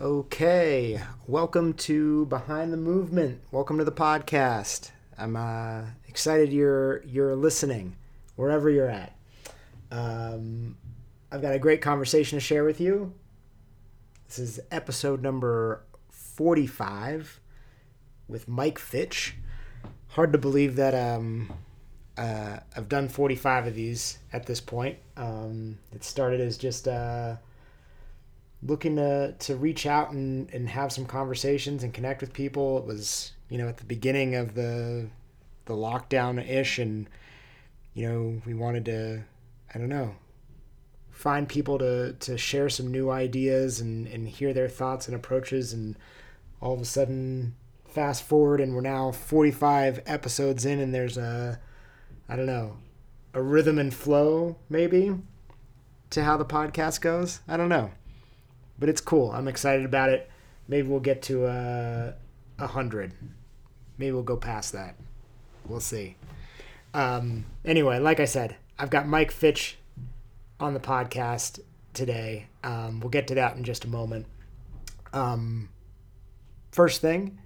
Okay, welcome to Behind the Movement. Welcome to the podcast. I'm uh, excited you're you're listening wherever you're at. Um, I've got a great conversation to share with you. This is episode number 45 with Mike Fitch. Hard to believe that um, uh, I've done 45 of these at this point. Um, it started as just uh, looking to, to reach out and, and have some conversations and connect with people. It was, you know, at the beginning of the, the lockdown ish, and, you know, we wanted to, I don't know, find people to, to share some new ideas and, and hear their thoughts and approaches. And all of a sudden, fast forward, and we're now 45 episodes in, and there's a, I don't know, a rhythm and flow maybe to how the podcast goes. I don't know, but it's cool. I'm excited about it. Maybe we'll get to uh, a hundred. Maybe we'll go past that. We'll see. Um, anyway, like I said, I've got Mike Fitch on the podcast today. Um, we'll get to that in just a moment. Um, first thing,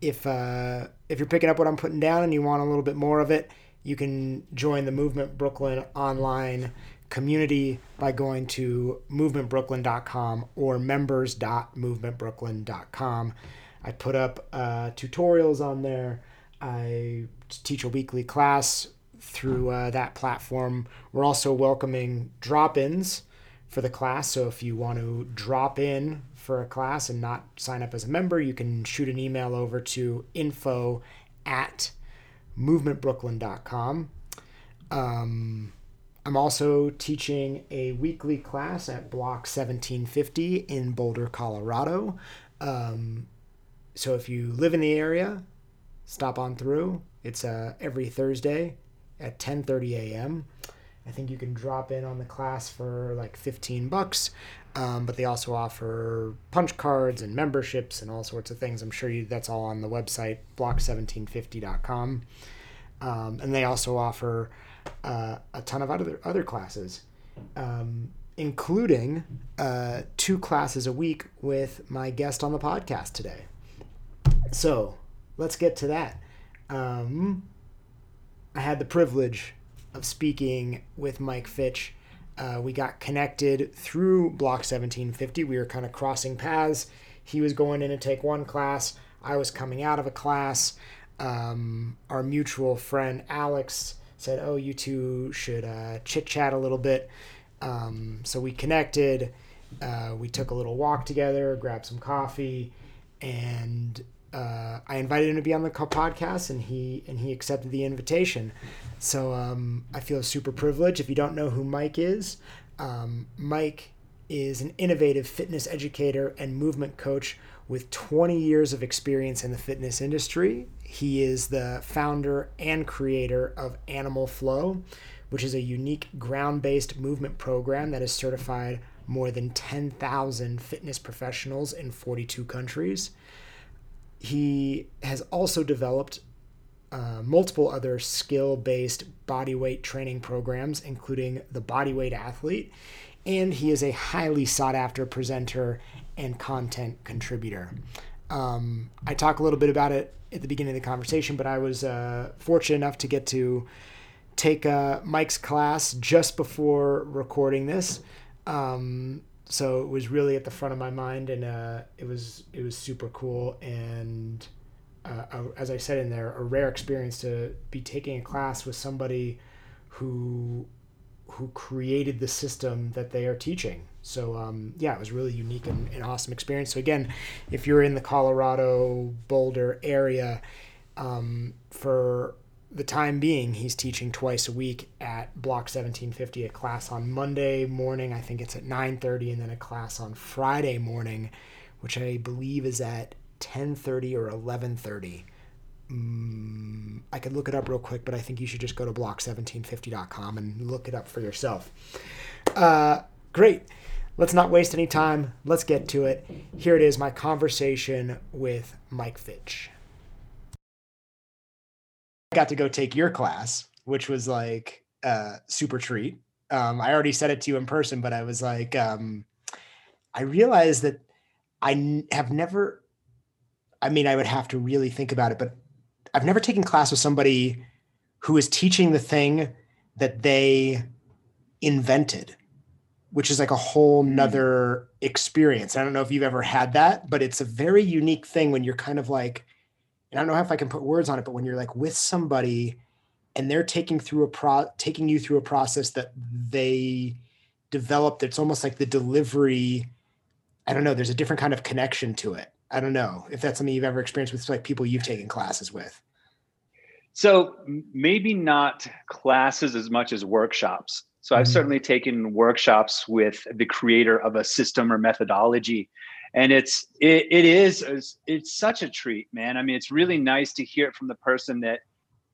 if uh, if you're picking up what I'm putting down and you want a little bit more of it, you can join the Movement Brooklyn online community by going to movementbrooklyn.com or members.movementbrooklyn.com. I put up uh, tutorials on there. I teach a weekly class through uh, that platform. We're also welcoming drop ins for the class. So if you want to drop in for a class and not sign up as a member, you can shoot an email over to info at movementbrooklyn.com. Um, I'm also teaching a weekly class at Block 1750 in Boulder, Colorado. Um, so if you live in the area, stop on through. It's uh, every Thursday at 10:30 a.m. I think you can drop in on the class for like 15 bucks, um, but they also offer punch cards and memberships and all sorts of things. I'm sure you, that's all on the website, block1750.com. Um, and they also offer uh, a ton of other, other classes, um, including uh, two classes a week with my guest on the podcast today. So let's get to that. Um, I had the privilege of speaking with Mike Fitch. Uh, we got connected through Block 1750. We were kind of crossing paths. He was going in to take one class. I was coming out of a class. Um, our mutual friend Alex said, "Oh, you two should uh, chit chat a little bit." Um, so we connected. Uh, we took a little walk together, grabbed some coffee, and uh, I invited him to be on the podcast, and he and he accepted the invitation. So um, I feel super privileged. If you don't know who Mike is, um, Mike is an innovative fitness educator and movement coach with 20 years of experience in the fitness industry. He is the founder and creator of Animal Flow, which is a unique ground based movement program that has certified more than 10,000 fitness professionals in 42 countries. He has also developed uh, multiple other skill based bodyweight training programs, including the Bodyweight Athlete, and he is a highly sought after presenter and content contributor. Um, I talk a little bit about it at the beginning of the conversation, but I was uh, fortunate enough to get to take uh, Mike's class just before recording this. Um, so it was really at the front of my mind, and uh, it was it was super cool and uh, as I said in there, a rare experience to be taking a class with somebody who who created the system that they are teaching. So um, yeah, it was really unique and, and awesome experience. So again, if you're in the Colorado Boulder area, um, for the time being, he's teaching twice a week at Block 1750. A class on Monday morning, I think it's at 9:30, and then a class on Friday morning, which I believe is at 10:30 or 11:30. Mm, I could look it up real quick, but I think you should just go to block1750.com and look it up for yourself. Uh, great. Let's not waste any time. Let's get to it. Here it is my conversation with Mike Fitch. I got to go take your class, which was like a super treat. Um, I already said it to you in person, but I was like, um, I realized that I n- have never, I mean, I would have to really think about it, but I've never taken class with somebody who is teaching the thing that they invented, which is like a whole hmm. nother experience. I don't know if you've ever had that, but it's a very unique thing when you're kind of like, and I don't know if I can put words on it, but when you're like with somebody and they're taking through a pro taking you through a process that they developed, it's almost like the delivery. I don't know, there's a different kind of connection to it. I don't know if that's something you've ever experienced with like people you've taken classes with. So maybe not classes as much as workshops. So I've mm-hmm. certainly taken workshops with the creator of a system or methodology. And it's it, it is it's such a treat, man. I mean, it's really nice to hear it from the person that,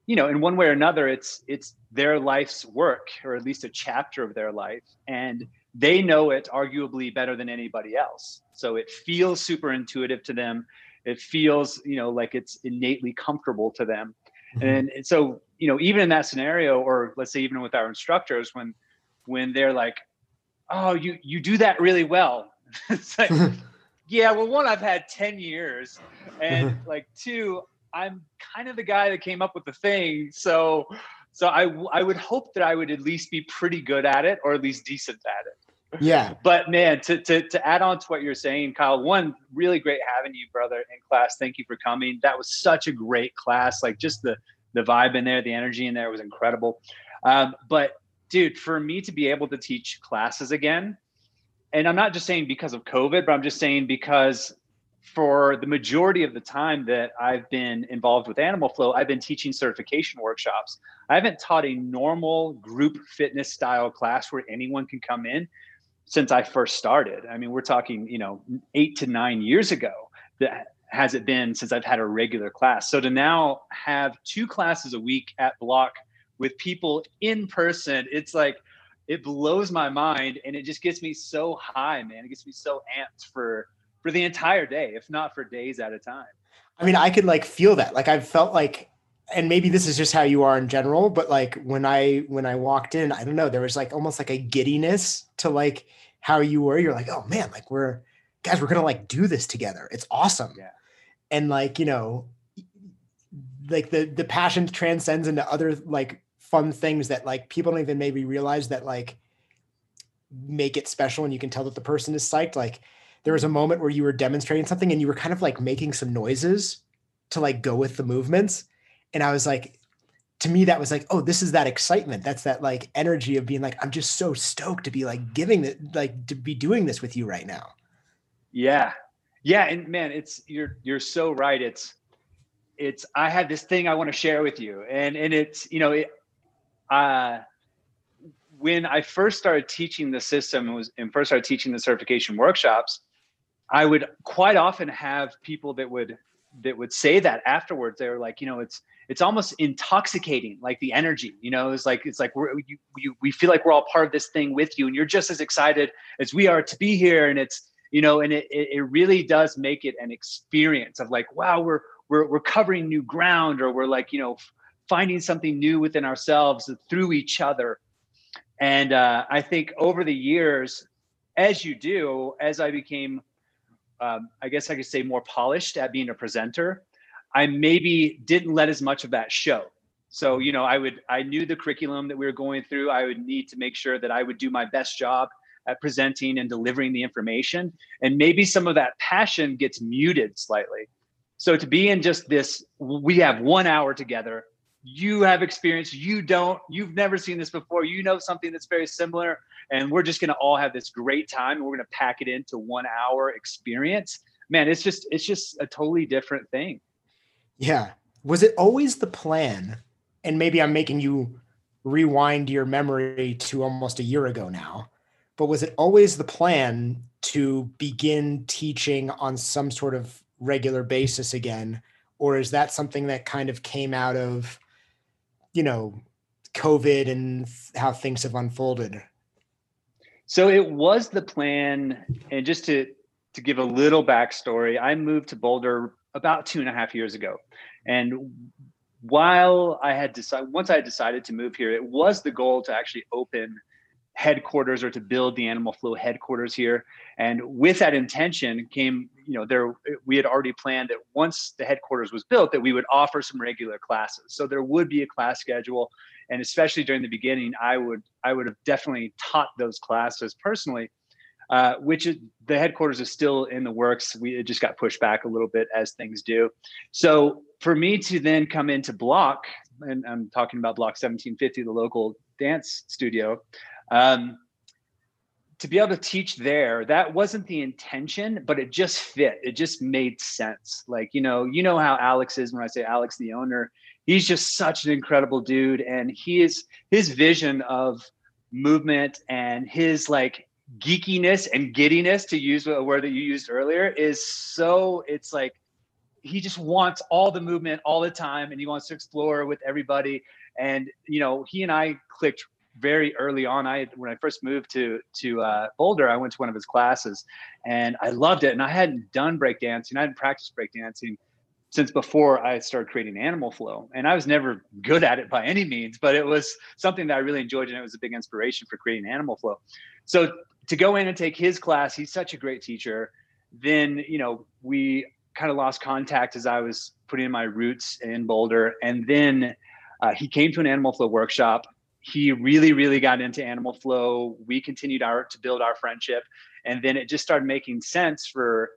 you know, in one way or another, it's it's their life's work, or at least a chapter of their life. And they know it arguably better than anybody else. So it feels super intuitive to them. It feels, you know, like it's innately comfortable to them Mm-hmm. And, and so, you know, even in that scenario, or let's say even with our instructors, when when they're like, "Oh, you you do that really well," it's like, yeah, well, one, I've had ten years, and like two, I'm kind of the guy that came up with the thing, so so I I would hope that I would at least be pretty good at it, or at least decent at it. Yeah. But man, to, to to add on to what you're saying, Kyle, one really great having you, brother, in class. Thank you for coming. That was such a great class. Like just the the vibe in there, the energy in there was incredible. Um, but dude, for me to be able to teach classes again, and I'm not just saying because of COVID, but I'm just saying because for the majority of the time that I've been involved with Animal Flow, I've been teaching certification workshops. I haven't taught a normal group fitness style class where anyone can come in since I first started. I mean, we're talking, you know, eight to nine years ago that has it been since I've had a regular class. So to now have two classes a week at Block with people in person, it's like it blows my mind and it just gets me so high, man. It gets me so amped for for the entire day, if not for days at a time. I mean, I could like feel that. Like I've felt like and maybe this is just how you are in general, but like when I when I walked in, I don't know, there was like almost like a giddiness to like how you were, you're like, oh man, like we're guys, we're gonna like do this together. It's awesome. Yeah. And like, you know, like the the passion transcends into other like fun things that like people don't even maybe realize that like make it special and you can tell that the person is psyched. Like there was a moment where you were demonstrating something and you were kind of like making some noises to like go with the movements. And I was like, to me that was like oh this is that excitement that's that like energy of being like i'm just so stoked to be like giving it like to be doing this with you right now yeah. Yeah and man it's you're you're so right. It's it's i had this thing i want to share with you and and it's you know it uh when i first started teaching the system was and first started teaching the certification workshops i would quite often have people that would that would say that afterwards. They were like you know it's it's almost intoxicating like the energy you know it's like it's like we're you, you, we feel like we're all part of this thing with you and you're just as excited as we are to be here and it's you know and it, it really does make it an experience of like wow we're we're, we're covering new ground or we're like you know finding something new within ourselves through each other and uh, i think over the years as you do as i became um, i guess i could say more polished at being a presenter I maybe didn't let as much of that show. So, you know, I would, I knew the curriculum that we were going through. I would need to make sure that I would do my best job at presenting and delivering the information. And maybe some of that passion gets muted slightly. So, to be in just this, we have one hour together. You have experience, you don't, you've never seen this before. You know something that's very similar. And we're just to all have this great time. And we're to pack it into one hour experience. Man, it's just, it's just a totally different thing. Yeah. Was it always the plan? And maybe I'm making you rewind your memory to almost a year ago now. But was it always the plan to begin teaching on some sort of regular basis again? Or is that something that kind of came out of, you know, COVID and how things have unfolded? So it was the plan. And just to, to give a little backstory, I moved to Boulder about two and a half years ago. And while I had decided, once I decided to move here, it was the goal to actually open headquarters or to build the animal flow headquarters here. And with that intention came you know there we had already planned that once the headquarters was built that we would offer some regular classes. So there would be a class schedule. And especially during the beginning i would i would have definitely taught those classes personally uh, which is, the headquarters is still in the works. We it just got pushed back a little bit as things do. So for me to then come into block and i'm talking about block 1750 the local dance studio um, to be able to teach there that wasn't the intention but it just fit. It just made sense. Like you know you know how alex is when i say alex the owner. He's just such an incredible dude and he is his vision of movement and his like geekiness and giddiness to use a word that you used earlier is so it's like he just wants all the movement all the time and he wants to explore with everybody. And you know he and i clicked very early on i when i first moved to to uh, boulder i went to one of his classes and i loved it and i hadn't done breakdancing i hadn't practiced breakdancing since before i started creating animal flow and i was never good at it by any means but it was something that i really enjoyed and it was a big inspiration for creating animal flow. So to go in and take his class he's such a great teacher then you know we kind of lost contact as i was putting in my roots in boulder and then uh, he came to an animal flow workshop he really really got into animal flow. We continued our to build our friendship. And then it just started making sense for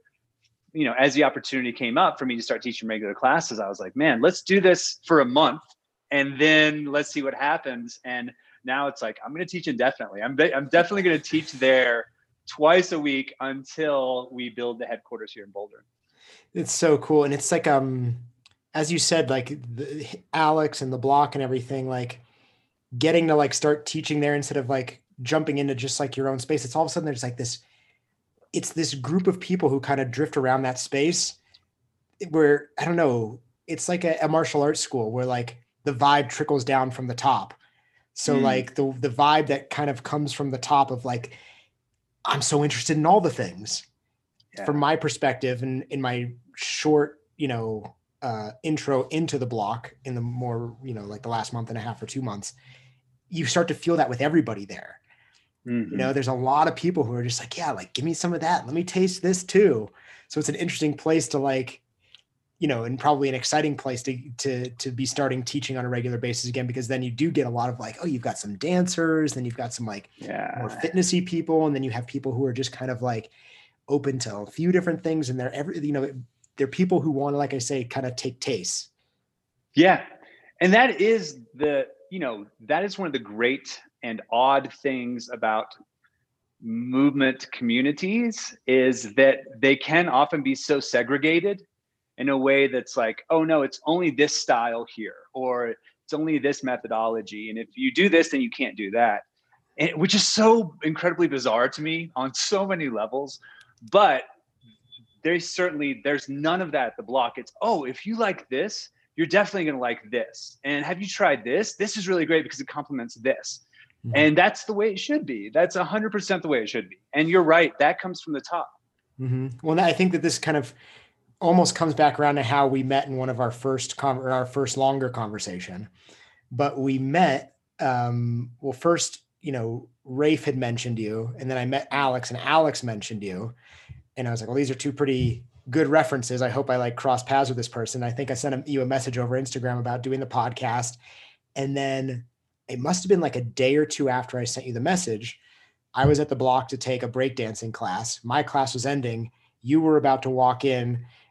you know as the opportunity came up for me to start teaching regular classes i was like man let's do this for a month and then let's see what happens. And now it's like i'm going to teach indefinitely. I'm, I'm definitely going to teach there twice a week until we build the headquarters here in boulder. It's so cool. And it's like um as you said like the, alex and the block and everything like getting to like start teaching there instead of like jumping into just like your own space. It's all of a sudden there's like this, it's this group of people who kind of drift around that space where I don't know, it's like a, a martial arts school where like the vibe trickles down from the top. So mm. like the the vibe that kind of comes from the top of like, I'm so interested in all the things. Yeah. From my perspective and in my short, you know, uh, intro into the block in the more, you know, like the last month and a half or two months, you start to feel that with everybody there. Mm-hmm. You know, there's a lot of people who are just like, yeah, like give me some of that. Let me taste this too. So it's an interesting place to like, you know, and probably an exciting place to to to be starting teaching on a regular basis again, because then you do get a lot of like, oh, you've got some dancers, then you've got some like yeah. more fitnessy people, and then you have people who are just kind of like open to a few different things, and they're every you know, they're people who want to, like I say, kind of take tastes. Yeah, and that is the you know, that is one of the great and odd things about movement communities is that they can often be so segregated in a way that's like, oh no, it's only this style here, or it's only this methodology. And if you do this, then you can't do that. And, which is so incredibly bizarre to me on so many levels. But there's certainly there's none of that at the block. It's oh, if you like this, you're definitely going to like this. And have you tried this? This is really great because it complements this. Mm-hmm. And that's the way it should be. That's 100% the way it should be. And you're right, that comes from the top. Mm-hmm. Well, I think that this kind of almost comes back around to how we met in one of our first con- our first longer conversation. But we met um well first, you know, Rafe had mentioned you and then I met Alex and Alex mentioned you. And I was like, well, these are two pretty good references. I hope I like cross paths with this person. I think I sent you a message over Instagram about doing the podcast. And then it must have been like a day or two after I sent you the message. I was at the block to take a breakdancing class. My class was ending. You were about to walk in,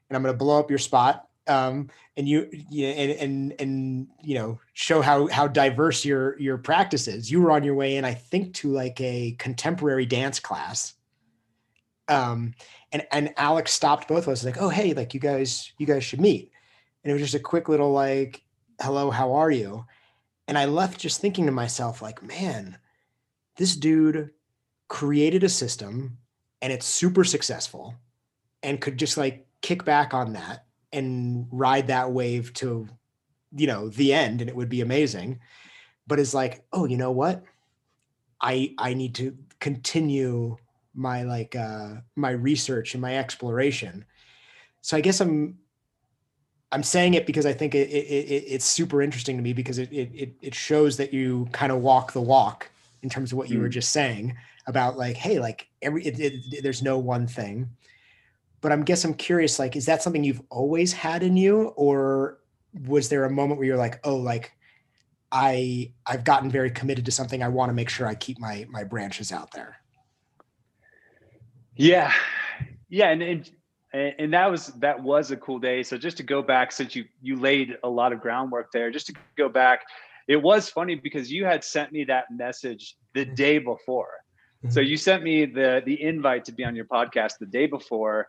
and I'm going to blow up your spot. Um, and you, you and, and and you know show how how diverse your your practice is. You were on your way in, I think, to like a contemporary dance class. Um, and and Alex stopped both of us like, oh hey, like you guys you guys should meet. And it was just a quick little like, hello, how are you? And I left just thinking to myself like, man, this dude created a system and it's super successful and could just like kick back on that and ride that wave to you know the end and it would be amazing but is like oh you know what i i need to continue my like uh my research and my exploration so i guess i'm i'm saying it because i think it, it, it it's super interesting to me because it, it it shows that you kind of walk the walk in terms of what you mm. were just saying about like, hey, like every it, it, there's no one thing. But I'm guess I'm curious, like, is that something you've always had in you, or was there a moment where you're like, oh, like I I've gotten very committed to something. I want to make sure I keep my my branches out there. Yeah, yeah, and, and and that was that was a cool day. So just to go back, since you you laid a lot of groundwork there, just to go back, it was funny because you had sent me that message the mm-hmm. day before. So mm-hmm. you sent me the the invite to be on your podcast the day before.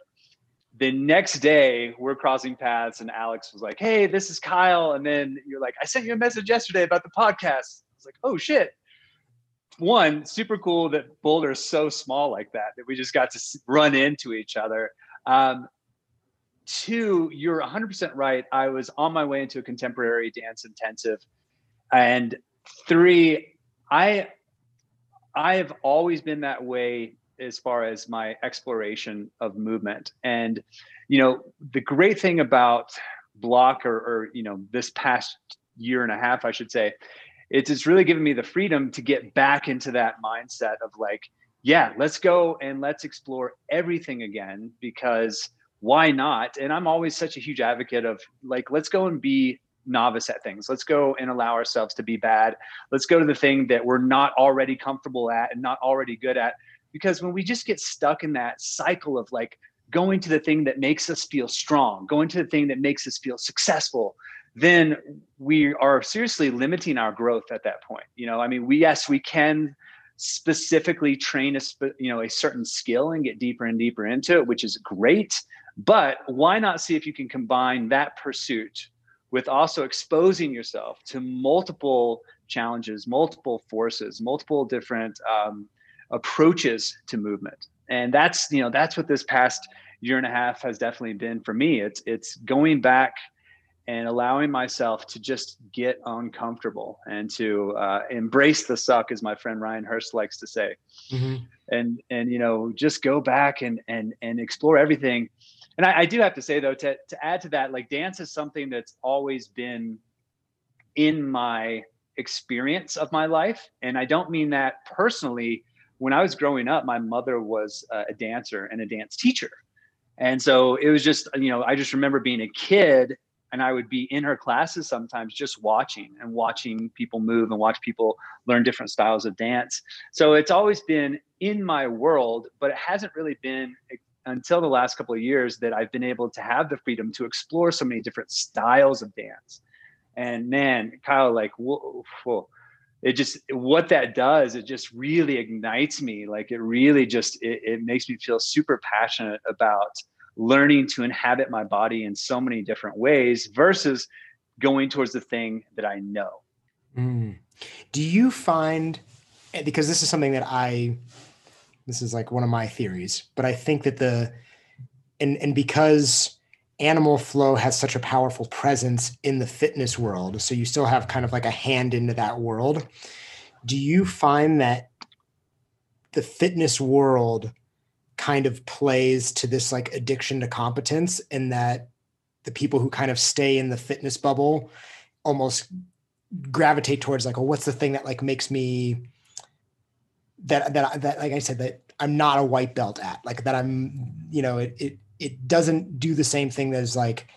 The next day, we're crossing paths, and Alex was like, "Hey, this is Kyle," and then you're like, "I sent you a message yesterday about the podcast." I was like, "Oh shit!" One, super cool that Boulder is so small like that that we just got to run into each other. Um, two, you're 100% right. I was on my way into a contemporary dance intensive. And three, I I have always been that way as far as my exploration of movement. And you know, the great thing about block or, or you know this past year and a half, I should say, it's it's really given me the freedom to get back into that mindset of like yeah, let's go and let's explore everything again because why not? And I'm always such a huge advocate of like, let's go and be novice at things. Let's go and allow ourselves to be bad. Let's go to the thing that we're not already comfortable at and not already good at. Because when we just get stuck in that cycle of like going to the thing that makes us feel strong, going to the thing that makes us feel successful, then we are seriously limiting our growth at that point. You know, I mean, we, yes, we can specifically train a you know a certain skill and get deeper and deeper into it which is great but why not see if you can combine that pursuit with also exposing yourself to multiple challenges multiple forces multiple different um, approaches to movement and that's you know that's what this past year and a half has definitely been for me it's it's going back and allowing myself to just get uncomfortable and to uh, embrace the suck, as my friend Ryan Hurst likes to say, mm-hmm. and and you know just go back and and and explore everything. And I, I do have to say though, to to add to that, like dance is something that's always been in my experience of my life, and I don't mean that personally. When I was growing up, my mother was a dancer and a dance teacher. And so it was just, you know, I just remember being a kid and I would be in her classes sometimes just watching and watching people move and watch people learn different styles of dance. So it's always been in my world, but it hasn't really been until the last couple of years that I've been able to have the freedom to explore so many different styles of dance. And man, Kyle, like, whoa, whoa it just what that does it just really ignites me like it really just it, it makes me feel super passionate about learning to inhabit my body in so many different ways versus going towards the thing that I know. Mm. Do you find, because this is something that I, this is like one of my theories, but I think that the, and, and because animal flow has such a powerful presence in the fitness world, so you still have kind of like a hand into that world. Do you find that the fitness world kind of plays to this like addiction to competence and that the people who kind of stay in the fitness bubble almost gravitate towards like, oh, what's the thing that like makes me that that that like I said that I'm not a white belt at like that I'm you know it it it doesn't do the same thing as like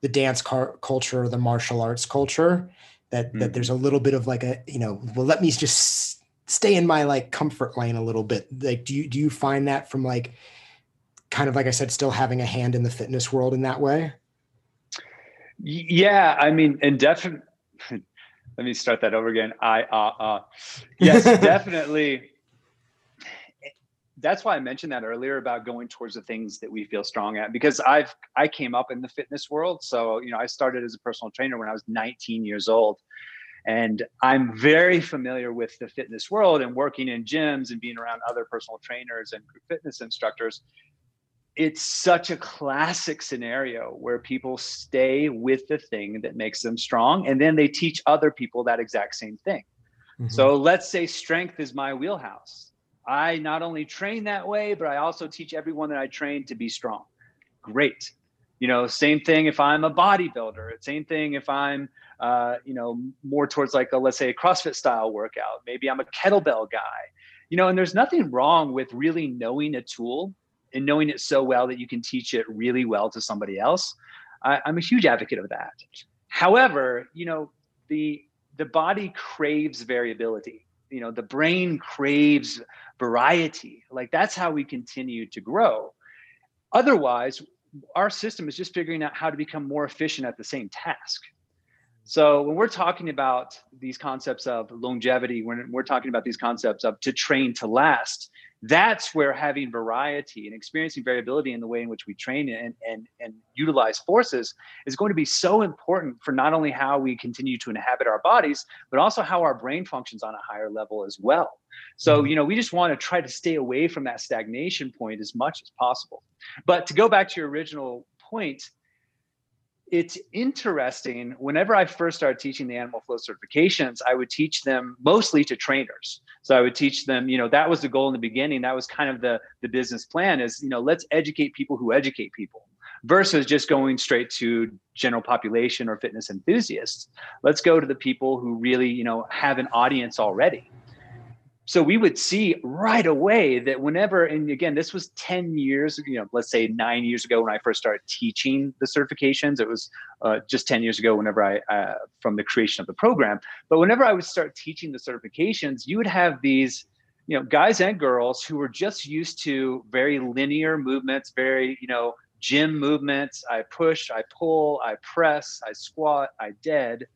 the dance car- culture or the martial arts culture that mm-hmm. that there's a little bit of like a you know well let me just stay in my like comfort lane a little bit. Like, do you do you find that from like kind of like I said, still having a hand in the fitness world in that way? Yeah, I mean, and definitely. Let me start that over again. I uh uh. Yes, definitely. That's why I mentioned that earlier about going towards the things that we feel strong at because I've I came up in the fitness world. So, you know, I started as a personal trainer when I was 19 years old. And I'm very familiar with the fitness world and working in gyms and being around other personal trainers and fitness instructors. It's such a classic scenario where people stay with the thing that makes them strong and then they teach other people that exact same thing. Mm-hmm. So let's say strength is my wheelhouse. I not only train that way, but I also teach everyone that I train to be strong. Great you know same thing if i'm a bodybuilder same thing if i'm uh, you know more towards like a let's say a crossfit style workout maybe i'm a kettlebell guy you know and there's nothing wrong with really knowing a tool and knowing it so well that you can teach it really well to somebody else. I, i'm a huge advocate of that. However you know the the body craves variability. You know the brain craves variety. Like that's how we continue to grow. Otherwise our system is just figuring out how to become more efficient at the same task so when we're talking about these concepts of longevity when we're talking about these concepts of to train to last that's where having variety and experiencing variability in the way in which we train and, and, and utilize forces is going to be so important for not only how we continue to inhabit our bodies, but also how our brain functions on a higher level as well. So, mm-hmm. you know, we just want to try to stay away from that stagnation point as much as possible. But to go back to your original point, it's interesting whenever i first started teaching the animal flow certifications i would teach them mostly to trainers. So i would teach them you know that was the goal in the beginning. That was kind of the the business plan is you know let's educate people who educate people versus just going straight to general population or fitness enthusiasts. Let's go to the people who really you know have an audience already so we would see right away that whenever and again this was 10 years you know let's say nine years ago when i first started teaching the certifications it was uh, just 10 years ago whenever i uh, from the creation of the program. But whenever i would start teaching the certifications you would have these you know guys and girls who were just used to very linear movements very you know gym movements. I push i pull i press i squat i dead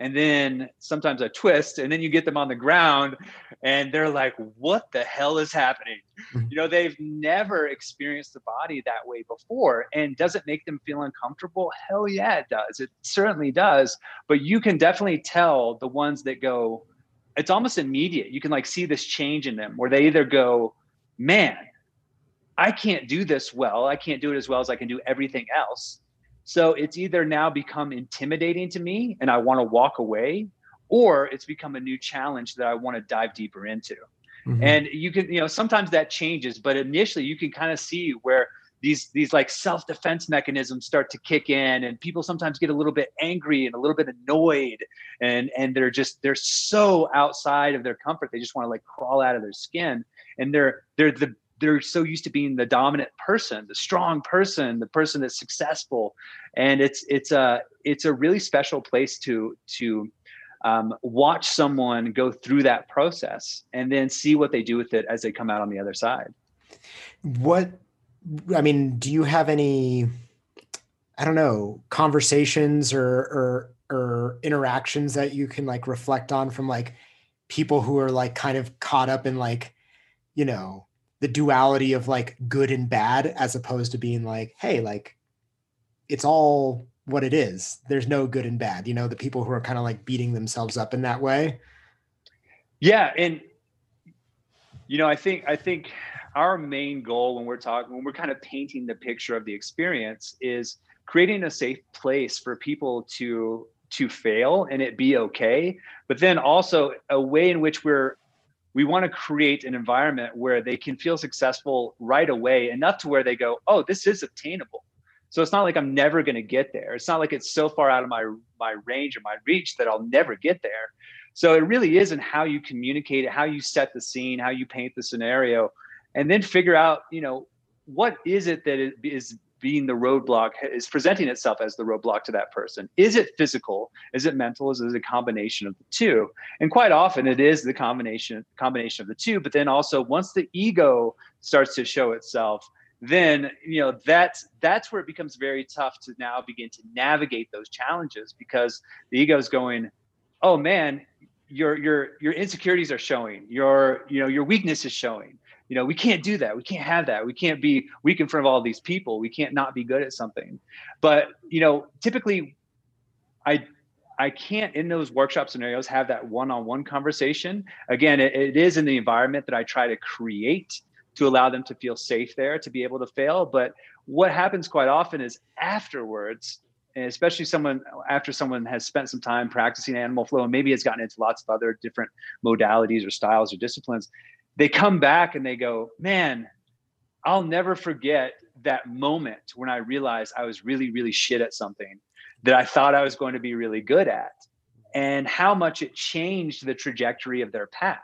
and then sometimes I twist, and then you get them on the ground, and they're like, "What the hell is happening?" Mm-hmm. You know, they've never experienced the body that way before, and does it make them feel uncomfortable? Hell yeah, it does. It certainly does. But you can definitely tell the ones that go. It's almost immediate. You can like see this change in them, where they either go, "Man, I can't do this well. I can't do it as well as I can do everything else." So it's either now become intimidating to me and I want to walk away, or it's become a new challenge that I want to dive deeper into. Mm-hmm. And you can, you know, sometimes that changes, but initially you can kind of see where these these like self-defense mechanisms start to kick in and people sometimes get a little bit angry and a little bit annoyed and and they're just they're so outside of their comfort they just want to like crawl out of their skin and they're they're the they're so used to being the dominant person the strong person the person that's successful. And it's it's a it's a really special place to to um, watch someone go through that process and then see what they do with it as they come out on the other side. What i mean do you have any i don't know conversations or or or interactions that you can like reflect on from like people who are like kind of caught up in like you know the duality of like good and bad as opposed to being like hey like it's all what it is. There's no good and bad you know the people who are kind of like beating themselves up in that way. Yeah and you know i think i think our main goal when we're talking when we're kind of painting the picture of the experience is creating a safe place for people to to fail and it be okay but then also a way in which we're we want to create an environment where they can feel successful right away enough to where they go oh this is obtainable so it's not like i'm never going to get there. It's not like it's so far out of my my range or my reach that i'll never get there. So it really is in how you communicate it how you set the scene how you paint the scenario and then figure out you know what is it that is being the roadblock is presenting itself as the roadblock to that person? Is it physical? Is it mental? Is it a combination of the two? And quite often it is the combination combination of the two but then also once the ego starts to show itself then you know that's that's where it becomes very tough to now begin to navigate those challenges because the ego is going oh man your your your insecurities are showing. Your you know your weakness is showing you know we can't do that. We can't have that. We can't be weak in front of all these people. We can't not be good at something. But you know typically i i can't in those workshop scenarios have that one-on-one conversation. Again it, it is in the environment that i try to create to allow them to feel safe there to be able to fail. But what happens quite often is afterwards and especially someone after someone has spent some time practicing animal flow and maybe has gotten into lots of other different modalities or styles or disciplines they come back and they go, man, I'll never forget that moment when I realized I was really, really shit at something that I thought I was going to be really good at, and how much it changed the trajectory of their path.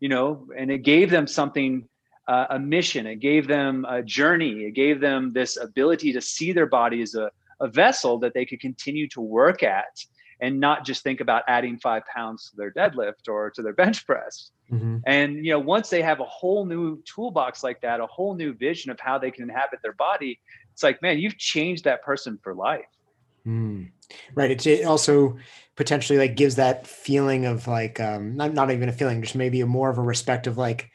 You know, and it gave them something, uh, a mission. It gave them a journey. It gave them this ability to see their body as a, a vessel that they could continue to work at and not just think about adding five pounds to their deadlift or to their bench press. Mm-hmm. And you know, once they have a whole new toolbox like that, a whole new vision of how they can inhabit their body, it's like, man, you've changed that person for life. Mm. Right. It, it also potentially like gives that feeling of like um not, not even a feeling, just maybe a more of a respect of like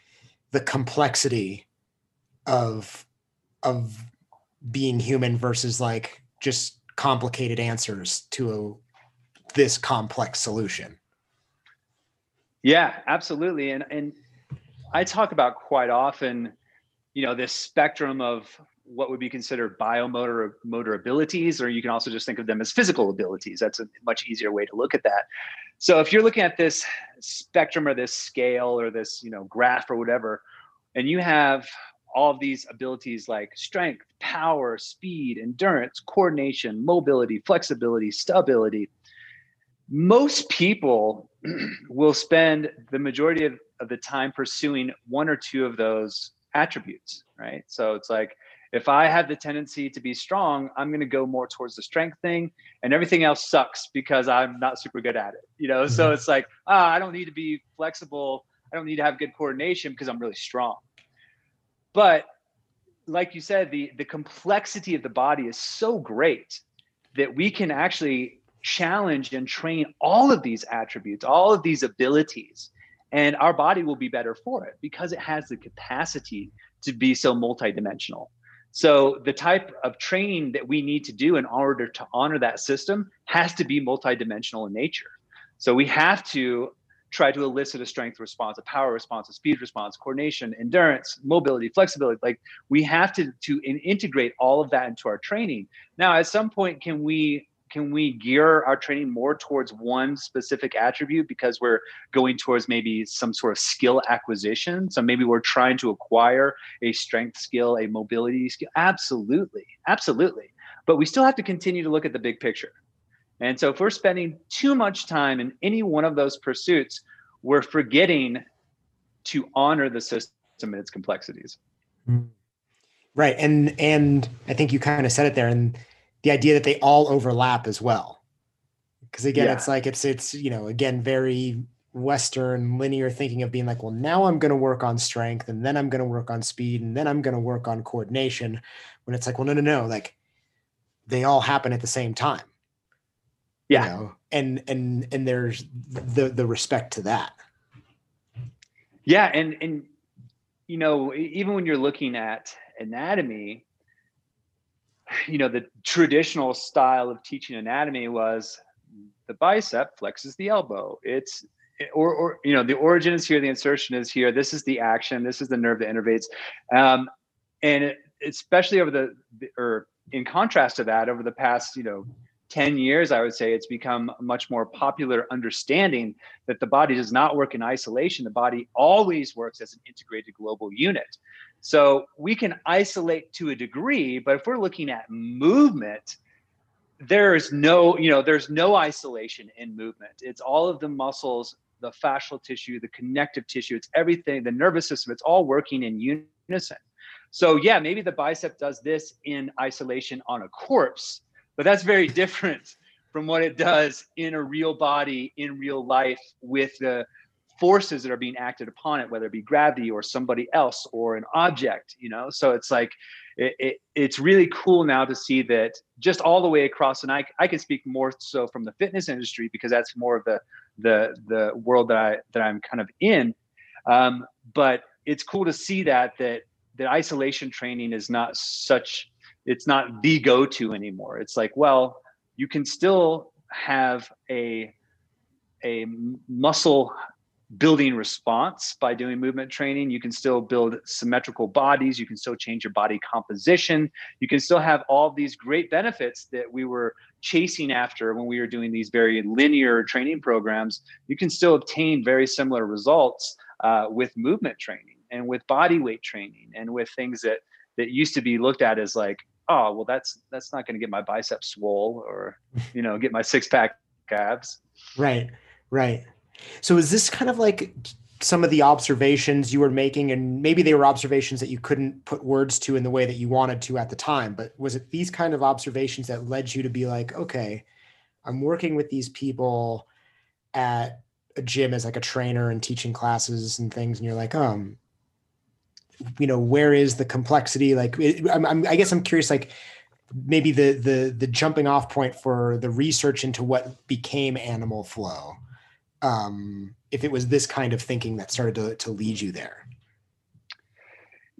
the complexity of of being human versus like just complicated answers to a this complex solution. Yeah, absolutely. And and I talk about quite often, you know, this spectrum of what would be considered biomotor motor abilities, or you can also just think of them as physical abilities. That's a much easier way to look at that. So if you're looking at this spectrum or this scale or this, you know, graph or whatever, and you have all of these abilities like strength, power, speed, endurance, coordination, mobility, flexibility, stability, most people will spend the majority of, of the time pursuing one or two of those attributes, right? So it's like if I have the tendency to be strong, I'm going to go more towards the strength thing, and everything else sucks because I'm not super good at it. You know, mm-hmm. so it's like ah, I don't need to be flexible. I don't need to have good coordination because I'm really strong. But like you said, the the complexity of the body is so great that we can actually challenge and train all of these attributes, all of these abilities, and our body will be better for it because it has the capacity to be so multidimensional. So the type of training that we need to do in order to honor that system has to be multidimensional in nature. So we have to try to elicit a strength response, a power response, a speed response, coordination, endurance, mobility, flexibility. Like we have to to integrate all of that into our training. Now, at some point, can we can we gear our training more towards one specific attribute because we're going towards maybe some sort of skill acquisition? So maybe we're trying to acquire a strength skill a mobility skill. Absolutely absolutely. But we still have to continue to look at the big picture. And so if we're spending too much time in any one of those pursuits we're forgetting to honor the system and its complexities. Mm. Right and and i think you kind of said it there and the idea that they all overlap as well. Because again, yeah. it's like it's it's you know again very Western linear thinking of being like, well, now I'm going to work on strength, and then I'm going to work on speed, and then I'm going to work on coordination. When it's like, well, no, no, no, like they all happen at the same time. Yeah, you know? and and and there's the the respect to that. Yeah, and and you know even when you're looking at anatomy you know the traditional style of teaching anatomy was the bicep flexes the elbow. It's or, or you know the origin is here the insertion is here. This is the action. This is the nerve that innervates. Um, and it, especially over the or in contrast to that over the past you know 10 years i would say it's become much more popular understanding that the body does not work in isolation. The body always works as an integrated global unit so we can isolate to a degree, but if we're looking at movement, there's no, you know, there's no isolation in movement. It's all of the muscles, the fascial tissue, the connective tissue, it's everything, the nervous system, it's all working in unison. So yeah, maybe the bicep does this in isolation on a corpse, but that's very different from what it does in a real body in real life with the forces that are being acted upon it, whether it be gravity or somebody else or an object, you know? So it's like, it, it, it's really cool now to see that just all the way across, and I, I can speak more so from the fitness industry because that's more of the, the, the world that I, that I'm kind of in. Um, but it's cool to see that, that, that isolation training is not such, it's not the go-to anymore. It's like, well, you can still have a, a muscle building response by doing movement training. You can still build symmetrical bodies. You can still change your body composition. You can still have all these great benefits that we were chasing after when we were doing these very linear training programs. You can still obtain very similar results uh, with movement training and with body weight training and with things that that used to be looked at as like, oh, well, that's that's not going to get my biceps swole or you know get my six pack abs. Right, right. So is this kind of like some of the observations you were making, and maybe they were observations that you couldn't put words to in the way that you wanted to at the time, but was it these kind of observations that led you to be like, okay, I'm working with these people at a gym as like a trainer and teaching classes and things, and you're like, um, you know, where is the complexity? Like, I'm, I'm, I guess I'm curious, like maybe the the the jumping off point for the research into what became animal flow um, if it was this kind of thinking that started to, to lead you there.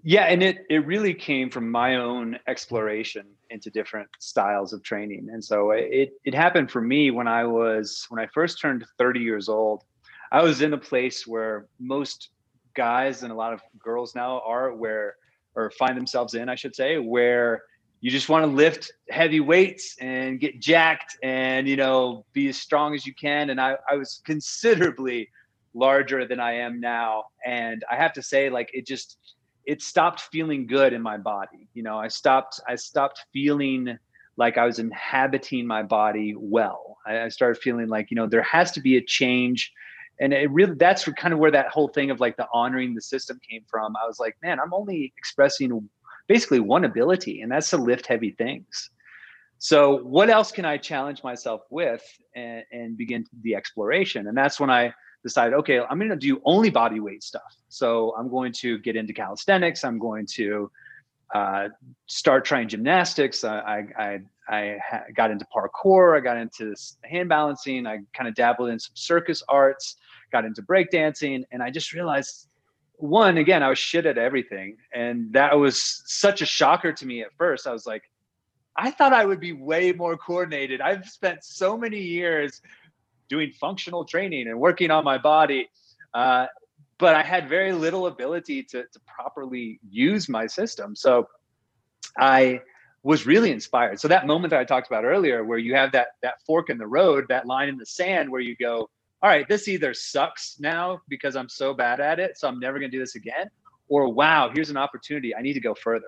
Yeah, and it it really came from my own exploration into different styles of training. And so it it happened for me when I was when I first turned 30 years old. I was in a place where most guys and a lot of girls now are where or find themselves in, I should say, where you just want to lift heavy weights and get jacked and you know be as strong as you can. And i, I was considerably larger than i am now. And i have to say like it just it stopped feeling good in my body. You know i stopped i stopped feeling like i was inhabiting my body well. I, I started feeling like you know there has to be a change. And it really that's kind of where that whole thing of like the honoring the system came from. I was like man i'm only expressing basically one ability, and that's to lift heavy things. So, what else can I challenge myself with and, and begin the exploration? And that's when I decided, okay, I'm going to do only body weight stuff. So, I'm going to get into calisthenics. I'm going to uh, start trying gymnastics. I, I, I got into parkour. I got into hand balancing. I kind of dabbled in some circus arts, got into breakdancing, and I just realized one again i was shit at everything and that was such a shocker to me at first. I was like i thought i would be way more coordinated. I've spent so many years doing functional training and working on my body uh, but i had very little ability to, to properly use my system. So i was really inspired. So that moment that i talked about earlier where you have that that fork in the road that line in the sand where you go all right, this either sucks now because I'm so bad at it, so I'm never going to do this again, or wow, here's an opportunity. I need to go further.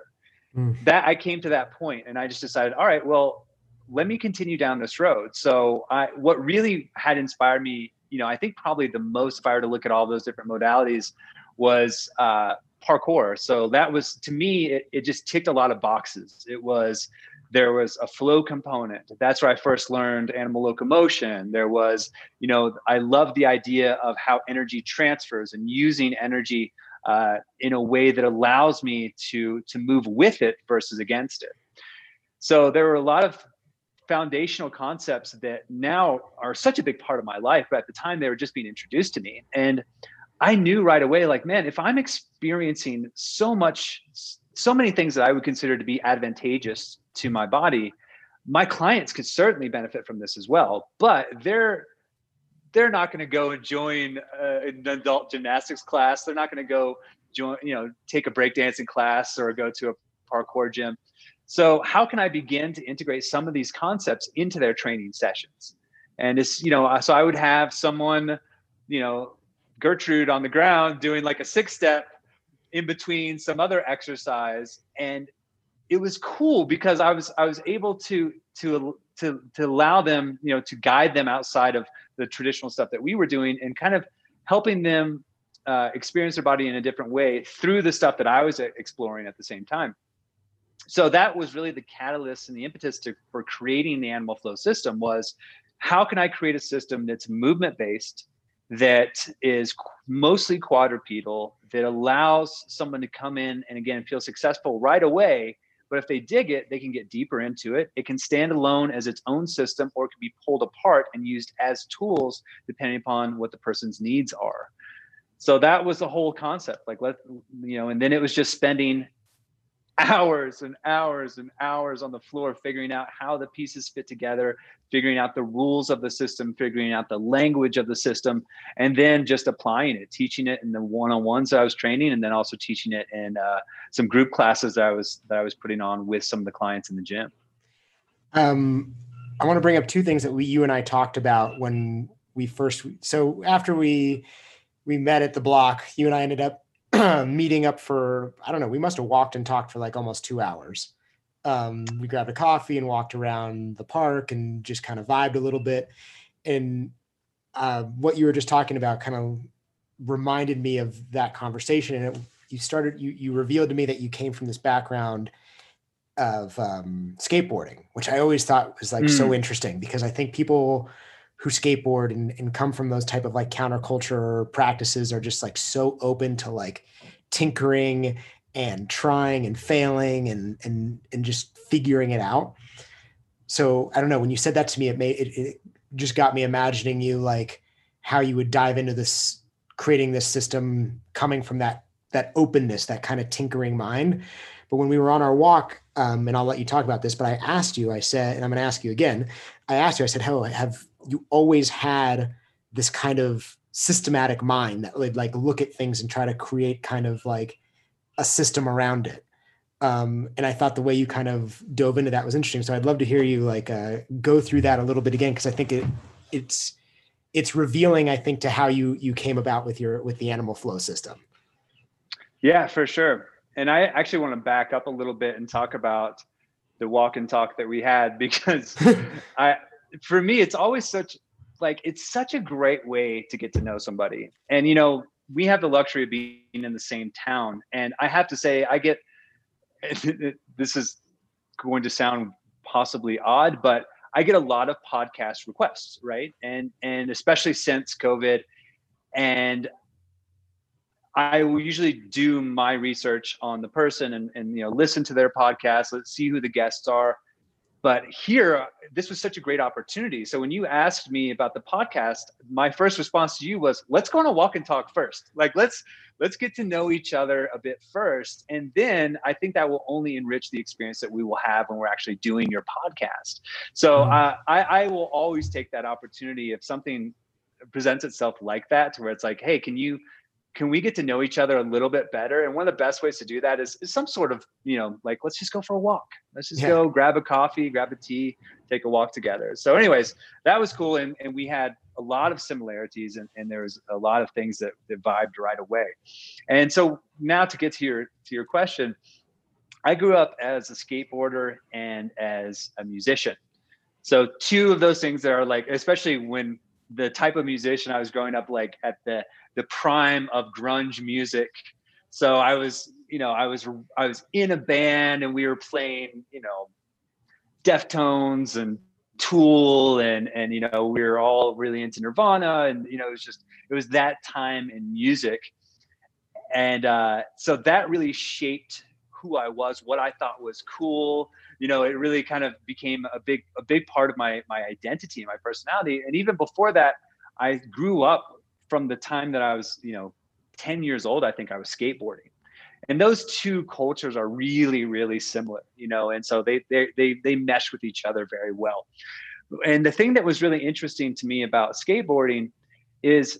Mm. That I came to that point and I just decided, all right, well, let me continue down this road. So I what really had inspired me, you know, I think probably the most fire to look at all those different modalities was uh, parkour. So that was to me, it, it just ticked a lot of boxes. It was there was a flow component. That's where i first learned animal locomotion. There was you know i love the idea of how energy transfers and using energy uh, in a way that allows me to to move with it versus against it. So there were a lot of foundational concepts that now are such a big part of my life but at the time they were just being introduced to me. And i knew right away like man if i'm experiencing so much so many things that i would consider to be advantageous to my body my clients could certainly benefit from this as well but they're they're not going to go and join uh, an adult gymnastics class. They're not going to go join you know take a breakdancing class or go to a parkour gym. So how can i begin to integrate some of these concepts into their training sessions? And it's you know so i would have someone you know gertrude on the ground doing like a six step in between some other exercise and it was cool because I was I was able to to to to allow them you know to guide them outside of the traditional stuff that we were doing and kind of helping them uh, experience their body in a different way through the stuff that I was exploring at the same time. So that was really the catalyst and the impetus to, for creating the animal flow system was how can I create a system that's movement based that is mostly quadrupedal that allows someone to come in and again feel successful right away but if they dig it, they can get deeper into it. It can stand alone as its own system or it can be pulled apart and used as tools depending upon what the person's needs are. So that was the whole concept. Like let you know, and then it was just spending hours and hours and hours on the floor figuring out how the pieces fit together, figuring out the rules of the system, figuring out the language of the system, and then just applying it, teaching it in the one-on-ones I was training, and then also teaching it in uh, some group classes that I was that I was putting on with some of the clients in the gym. Um, I want to bring up two things that we, you and I talked about when we first. So after we we met at the block, you and I ended up meeting up for I don't know. We must have walked and talked for like almost two hours. Um, we grabbed a coffee and walked around the park and just kind of vibed a little bit. And uh, what you were just talking about kind of reminded me of that conversation. And it, you started you you revealed to me that you came from this background of um, skateboarding, which I always thought was like mm. so interesting because I think people who skateboard and, and come from those type of like counterculture practices are just like so open to like tinkering and trying and failing and and and just figuring it out. So I don't know. When you said that to me, it made it, it just got me imagining you like how you would dive into this, creating this system coming from that that openness, that kind of tinkering mind. But when we were on our walk, um, and I'll let you talk about this, but I asked you, I said, and I'm going to ask you again. I asked you, I said, "Hello, have you always had this kind of systematic mind that would like look at things and try to create kind of like a system around it?" Um, and I thought the way you kind of dove into that was interesting. So I'd love to hear you like uh, go through that a little bit again because I think it it's it's revealing. I think to how you you came about with your with the animal flow system. Yeah, for sure and I actually want to back up a little bit and talk about the walk and talk that we had because I, for me, it's always such like it's such a great way to get to know somebody. And you know, we have the luxury of being in the same town, and I have to say, I get this is going to sound possibly odd, but I get a lot of podcast requests, right? And and especially since COVID, and I will usually do my research on the person and, and you know listen to their podcast. Let's see who the guests are. But here, this was such a great opportunity. So when you asked me about the podcast, my first response to you was, "Let's go on a walk and talk first. Like let's let's get to know each other a bit first, and then I think that will only enrich the experience that we will have when we're actually doing your podcast. So uh, I, I will always take that opportunity if something presents itself like that, to where it's like, "Hey, can you?" Can we get to know each other a little bit better? And one of the best ways to do that is, is some sort of you know like let's just go for a walk. Let's just yeah. go grab a coffee grab a tea take a walk together. So anyways that was cool and, and we had a lot of similarities and, and there was a lot of things that, that vibed right away. And so now to get to your to your question i grew up as a skateboarder and as a musician. So two of those things that are like especially when the type of musician i was growing up like at the the prime of grunge music. So I was, you know, I was I was in a band and we were playing, you know, Deftones and Tool and and you know we were all really into Nirvana and you know it was just it was that time in music, and uh, so that really shaped who I was, what I thought was cool. You know, it really kind of became a big a big part of my my identity and my personality. And even before that, I grew up from the time that I was, you know, 10 years old, I think I was skateboarding. And those two cultures are really, really similar, you know, and so they they they they mesh with each other very well. And the thing that was really interesting to me about skateboarding is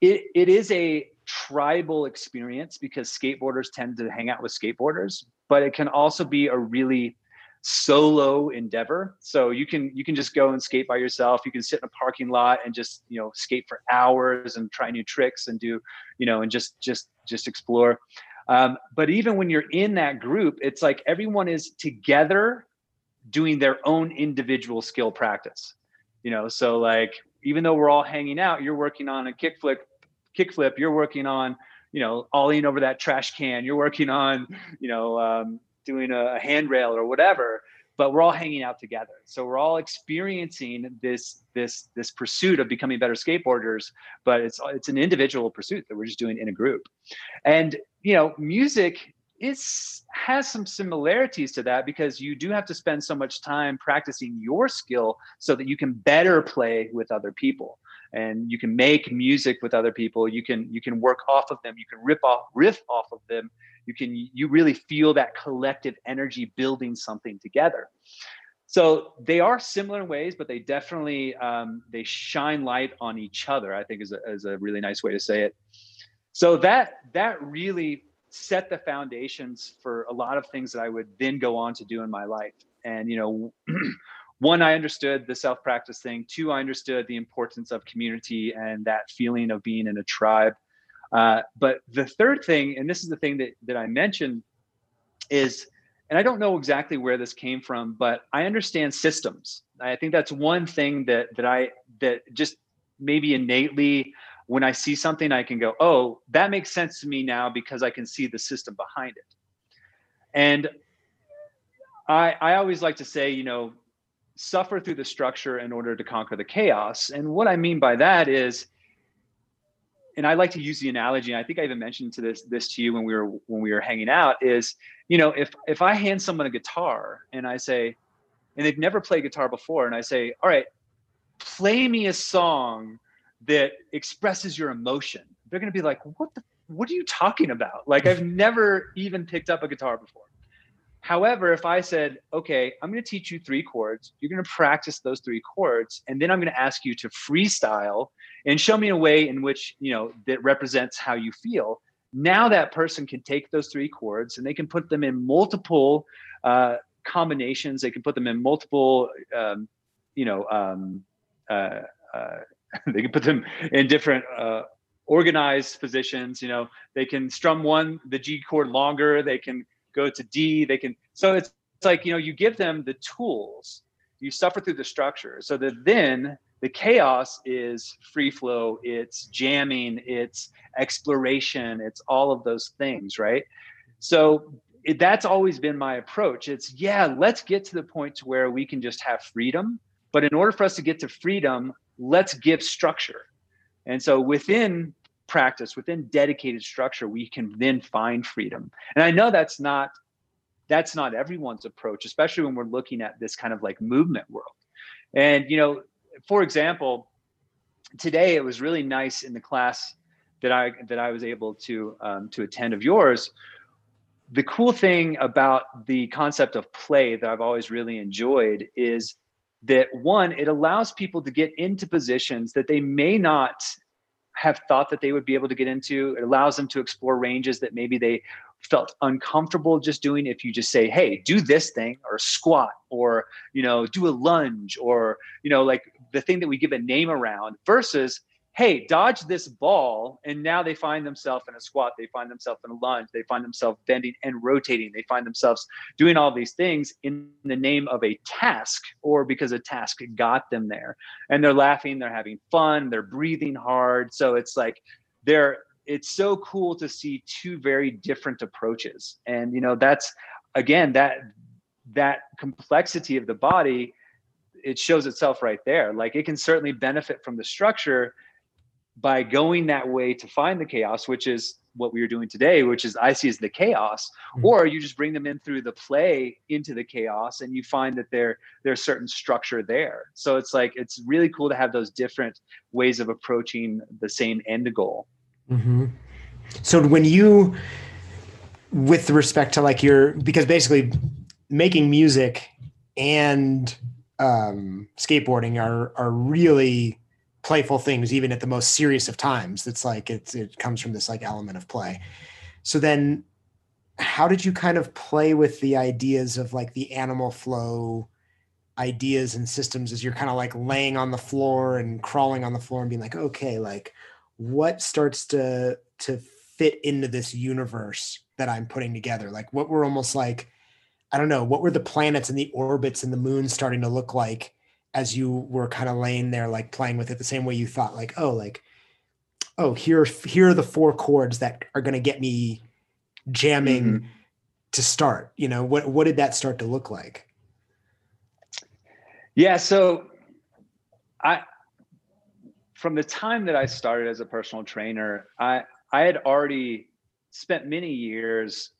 it it is a tribal experience because skateboarders tend to hang out with skateboarders, but it can also be a really solo endeavor. So you can you can just go and skate by yourself. You can sit in a parking lot and just you know skate for hours and try new tricks and do you know and just just just explore. Um, but even when you're in that group it's like everyone is together doing their own individual skill practice. You know so like even though we're all hanging out you're working on a kickflip kickflip you're working on you know ollieing over that trash can you're working on you know um, doing a handrail or whatever but we're all hanging out together. So we're all experiencing this this this pursuit of becoming better skateboarders but it's it's an individual pursuit that we're just doing in a group. And you know music is has some similarities to that because you do have to spend so much time practicing your skill so that you can better play with other people and you can make music with other people. You can you can work off of them. You can rip off riff off of them. You can you really feel that collective energy building something together. So they are similar in ways but they definitely um, they shine light on each other i think is a, is a really nice way to say it. So that that really set the foundations for a lot of things that i would then go on to do in my life. And you know one i understood the self practice thing two i understood the importance of community and that feeling of being in a tribe Uh, but the third thing, and this is the thing that that I mentioned, is, and I don't know exactly where this came from, but I understand systems. I think that's one thing that that I that just maybe innately when I see something, I can go, oh, that makes sense to me now because I can see the system behind it. And I, I always like to say, you know, suffer through the structure in order to conquer the chaos. And what I mean by that is, and I like to use the analogy, and I think I even mentioned to this this to you when we were when we were hanging out, is you know, if if I hand someone a guitar and I say, and they've never played guitar before, and I say, all right, play me a song that expresses your emotion, they're gonna be like, what the what are you talking about? Like I've never even picked up a guitar before. However, if I said, okay, I'm going to teach you three chords, you're going to practice those three chords, and then I'm going to ask you to freestyle and show me a way in which, you know, that represents how you feel. Now that person can take those three chords and they can put them in multiple uh, combinations. They can put them in multiple, um, you know, um, uh, uh, they can put them in different uh, organized positions. You know, they can strum one, the G chord longer. They can go to D. They can. So it's, it's like you know, you give them the tools. You suffer through the structure, so that then the chaos is free flow. It's jamming. It's exploration. It's all of those things, right? So it, that's always been my approach. It's yeah, let's get to the point to where we can just have freedom. But in order for us to get to freedom, let's give structure. And so within practice, within dedicated structure, we can then find freedom. And I know that's not that's not everyone's approach, especially when we're looking at this kind of like movement world. And you know, for example, today it was really nice in the class that I that I was able to um, to attend of yours. The cool thing about the concept of play that I've always really enjoyed is that one, it allows people to get into positions that they may not have thought that they would be able to get into. It allows them to explore ranges that maybe they felt uncomfortable just doing if you just say hey do this thing or squat or you know do a lunge or you know like the thing that we give a name around versus hey, dodge this ball. And now they find themselves in a squat, they find themselves in a lunge, they find themselves bending and rotating, they find themselves doing all these things in the name of a task or because a task got them there. And they're laughing, they're having fun, they're breathing hard. So it's like they're it's so cool to see two very different approaches. And you know, that's again that that complexity of the body it shows itself right there like it can certainly benefit from the structure by going that way to find the chaos, which is what we are doing today, which is I see as the chaos, mm-hmm. or you just bring them in through the play into the chaos and you find that there there's certain structure there. So it's like it's really cool to have those different ways of approaching the same end goal. Mm-hmm. So when you with respect to like your because basically making music and um, skateboarding are are really playful things even at the most serious of times. It's like it's it comes from this like element of play. So then how did you kind of play with the ideas of like the animal flow ideas and systems as you're kind of like laying on the floor and crawling on the floor and being like okay like what starts to to fit into this universe that i'm putting together? Like what were almost like i don't know what were the planets and the orbits and the moon starting to look like as you were kind of laying there like playing with it the same way you thought like oh like oh here here are the four chords that are going to get me jamming mm-hmm. to start you know what what did that start to look like yeah so i from the time that i started as a personal trainer i i had already spent many years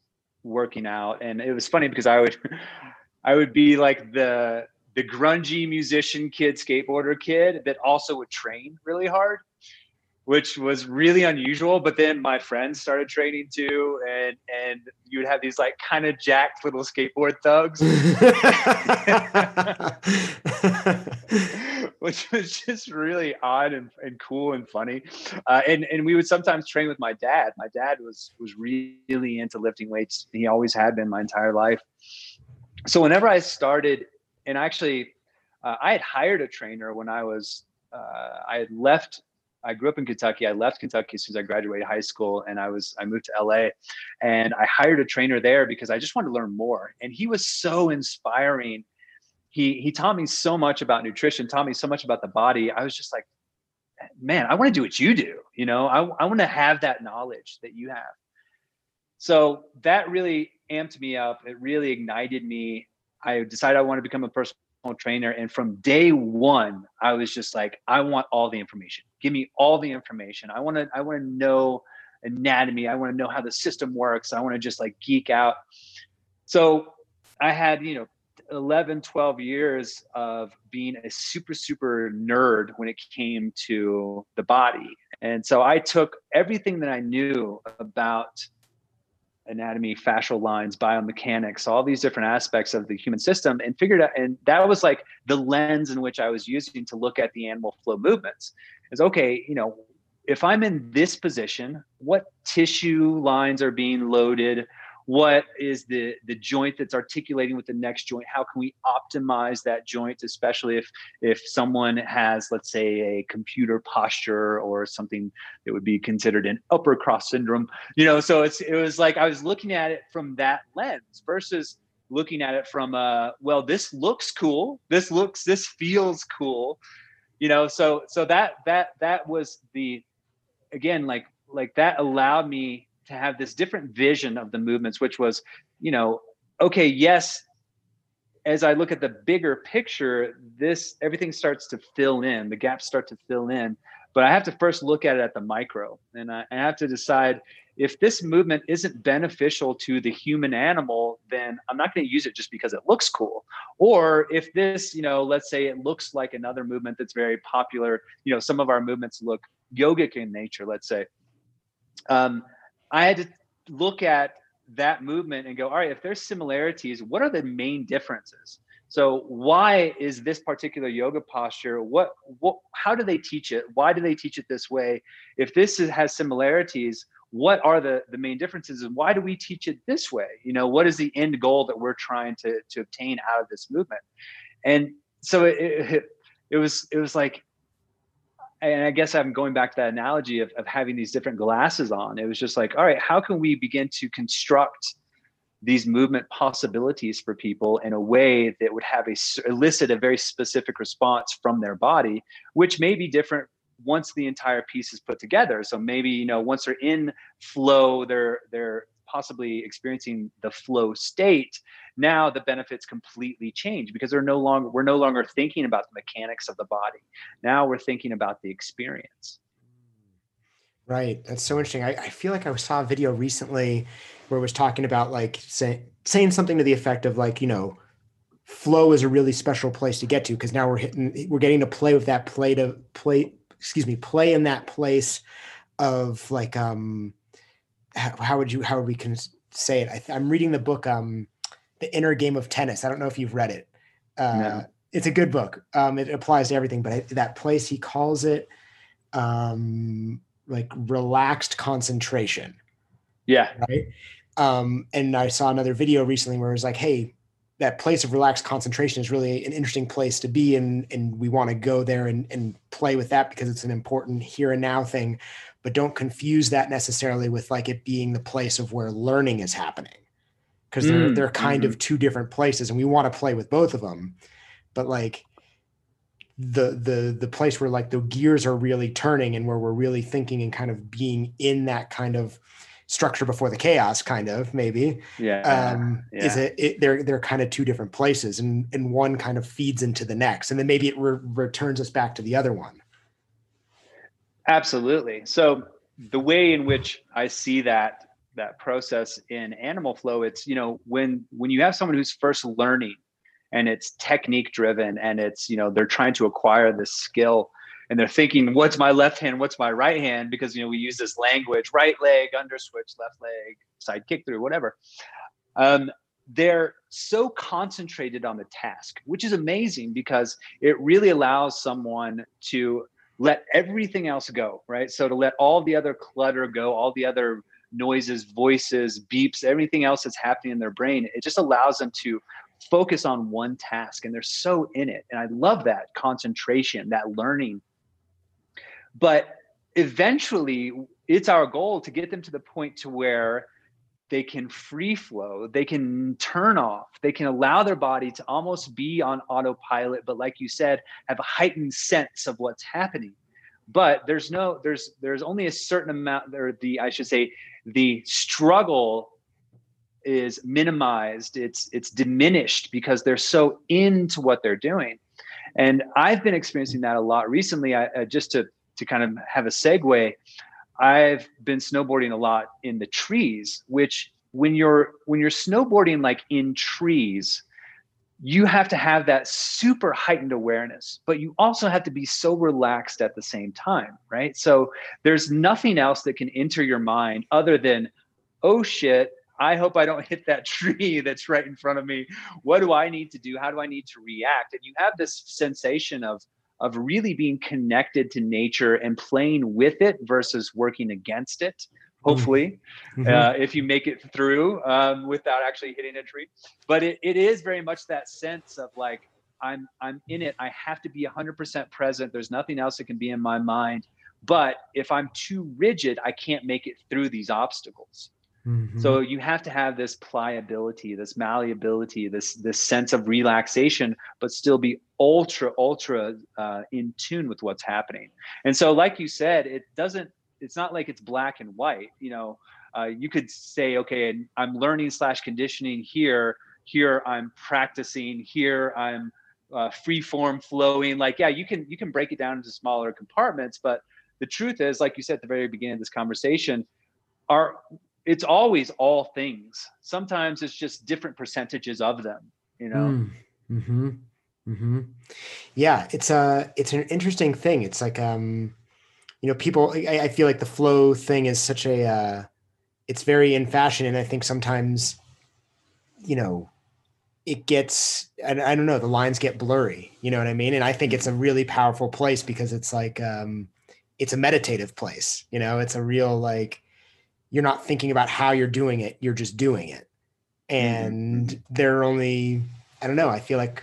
working out and it was funny because i would i would be like the the grungy musician kid, skateboarder kid that also would train really hard, which was really unusual. But then my friends started training too, and and you would have these like kind of jacked little skateboard thugs, which was just really odd and, and cool and funny. Uh, and and we would sometimes train with my dad. My dad was was really into lifting weights. He always had been my entire life. So whenever I started and actually, uh, I had hired a trainer when I was uh, I had left I grew up in Kentucky. I left Kentucky as soon as I graduated high school, and I was I moved to LA, and I hired a trainer there because I just wanted to learn more. And he was so inspiring. He he taught me so much about nutrition, taught me so much about the body. I was just like, man, I want to do what you do. You know, I I want to have that knowledge that you have. So that really amped me up. It really ignited me. I decided I wanted to become a personal trainer. And from day one, I was just like, I want all the information. Give me all the information. I want to, I want to know anatomy. I want to know how the system works. I want to just like geek out. So I had, you know, 11, 12 years of being a super, super nerd when it came to the body. And so I took everything that I knew about anatomy, fascial lines, biomechanics, all these different aspects of the human system, and figured out. And that was like the lens in which I was using to look at the animal flow movements. Is okay, you know, if I'm in this position, what tissue lines are being loaded? What is the the joint that's articulating with the next joint? How can we optimize that joint especially if if someone has let's say a computer posture or something that would be considered an upper cross syndrome? You know so it's it was like i was looking at it from that lens versus looking at it from uh well this looks cool this looks this feels cool. You know so so that that that was the again like like that allowed me to have this different vision of the movements, which was, you know, okay, yes, as I look at the bigger picture, this everything starts to fill in, the gaps start to fill in. But I have to first look at it at the micro, and I, I have to decide if this movement isn't beneficial to the human animal, then I'm not going to use it just because it looks cool. Or if this, you know, let's say it looks like another movement that's very popular, you know, some of our movements look yogic in nature, let's say. Um, I had to look at that movement and go, all right, if there's similarities, what are the main differences? So why is this particular yoga posture? What, what, how do they teach it? Why do they teach it this way? If this is, has similarities, what are the, the main differences and why do we teach it this way? You know, what is the end goal that we're trying to, to obtain out of this movement? And so it, it, it was, it was like, and I guess I'm going back to that analogy of, of having these different glasses on. It was just like, all right, how can we begin to construct these movement possibilities for people in a way that would have a elicit a very specific response from their body, which may be different once the entire piece is put together. So maybe you know once they're in flow, they're they're possibly experiencing the flow state now the benefits completely change because they're no longer we're no longer thinking about the mechanics of the body. Now we're thinking about the experience. Right. That's so interesting. I, I feel like i saw a video recently where it was talking about like say, saying something to the effect of like you know flow is a really special place to get to because now we're hitting we're getting to play with that play to play excuse me play in that place of like um how, how would you how would we can say it? I, am reading the book um the Inner Game of Tennis. I don't know if you've read it. Uh, no. It's a good book. Um, it applies to everything, but that place he calls it um, like relaxed concentration. Yeah. Right. Um, and I saw another video recently where it was like, hey, that place of relaxed concentration is really an interesting place to be and and we want to go there and, and play with that because it's an important here and now thing but don't confuse that necessarily with like it being the place of where learning is happening because they're mm, they're kind mm-hmm. of two different places and we want to play with both of them but like the the the place where like the gears are really turning and where we're really thinking and kind of being in that kind of structure before the chaos kind of maybe yeah um yeah. is it, it, they're they're kind of two different places and and one kind of feeds into the next and then maybe it re- returns us back to the other one absolutely so the way in which i see that that process in animal flow it's you know when when you have someone who's first learning and it's technique driven and it's you know they're trying to acquire this skill and they're thinking what's my left hand? What's my right hand? Because you know we use this language right leg under switch left leg side kick through whatever. Um, they're so concentrated on the task which is amazing because it really allows someone to let everything else go right? So to let all the other clutter go all the other noises, voices, beeps, everything else that's happening in their brain. It just allows them to focus on one task and they're so in it. And I love that concentration, that learning. But eventually it's our goal to get them to the point to where they can free flow they can turn off they can allow their body to almost be on autopilot but like you said have a heightened sense of what's happening but there's no there's there's only a certain amount or the i should say the struggle is minimized. It's it's diminished because they're so into what they're doing. And i've been experiencing that a lot recently. I uh, just to to kind of have a segue I've been snowboarding a lot in the trees, which when you're when you're snowboarding like in trees, you have to have that super heightened awareness, but you also have to be so relaxed at the same time, right? So there's nothing else that can enter your mind other than, oh shit, I hope I don't hit that tree that's right in front of me. What do I need to do? How do I need to react? And you have this sensation of of really being connected to nature and playing with it versus working against it hopefully mm-hmm. uh, if you make it through um, without actually hitting a tree but it, it is very much that sense of like i'm i'm in it i have to be 100% present there's nothing else that can be in my mind but if i'm too rigid i can't make it through these obstacles Mm-hmm. So you have to have this pliability, this malleability, this this sense of relaxation, but still be ultra ultra uh, in tune with what's happening. And so, like you said, it doesn't. It's not like it's black and white. You know, uh, you could say, okay, I'm learning slash conditioning here. Here I'm practicing. Here I'm uh, free form flowing. Like, yeah, you can you can break it down into smaller compartments, but the truth is, like you said at the very beginning of this conversation, are it's always all things. Sometimes it's just different percentages of them, you know? Mm, mm-hmm. Mm-hmm. Yeah. It's a, it's an interesting thing. It's like, um, you know, people, I, I feel like the flow thing is such a, uh, it's very in fashion. And I think sometimes, you know, it gets, I, I don't know, the lines get blurry, you know what I mean? And I think it's a really powerful place because it's like, um, it's a meditative place, you know, it's a real, like, you're not thinking about how you're doing it you're just doing it and mm-hmm. there are only i don't know i feel like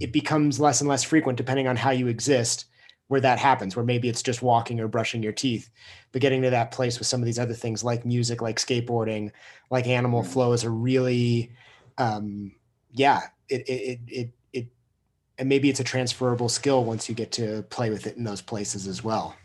it becomes less and less frequent depending on how you exist where that happens where maybe it's just walking or brushing your teeth but getting to that place with some of these other things like music like skateboarding like animal mm-hmm. flow is a really um yeah it it it, it it and maybe it's a transferable skill once you get to play with it in those places as well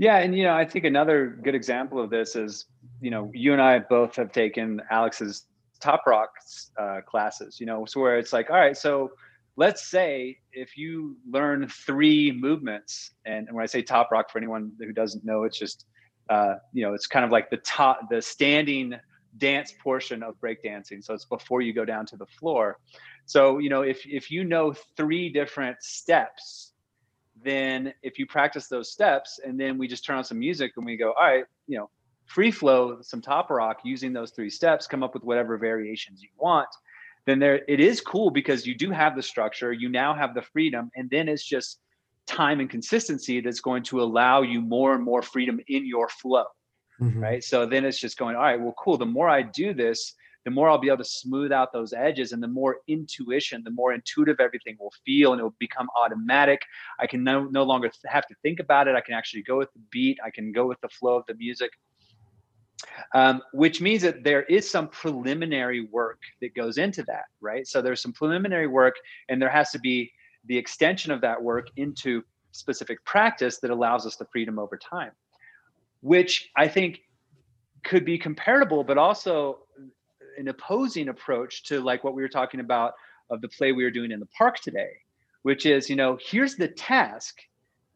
yeah, and you know, I think another good example of this is, you know, you and I both have taken Alex's Top Rock uh, classes. You know, so where it's like, all right, so let's say if you learn three movements, and, and when I say Top Rock, for anyone who doesn't know, it's just, uh, you know, it's kind of like the top, the standing dance portion of breakdancing. So it's before you go down to the floor. So you know, if if you know three different steps then if you practice those steps and then we just turn on some music and we go, all right, you know, free flow some top rock using those three steps, come up with whatever variations you want, then there it is cool because you do have the structure, you now have the freedom, and then it's just time and consistency that's going to allow you more and more freedom in your flow. Mm-hmm. Right. So then it's just going, all right, well, cool. The more I do this, the more I'll be able to smooth out those edges and the more intuition, the more intuitive everything will feel and it will become automatic. I can no, no longer have to think about it. I can actually go with the beat. I can go with the flow of the music. Um, which means that there is some preliminary work that goes into that, right? So there's some preliminary work, and there has to be the extension of that work into specific practice that allows us the freedom over time, which I think could be comparable, but also an opposing approach to like what we were talking about of the play we were doing in the park today, which is, you know, here's the task.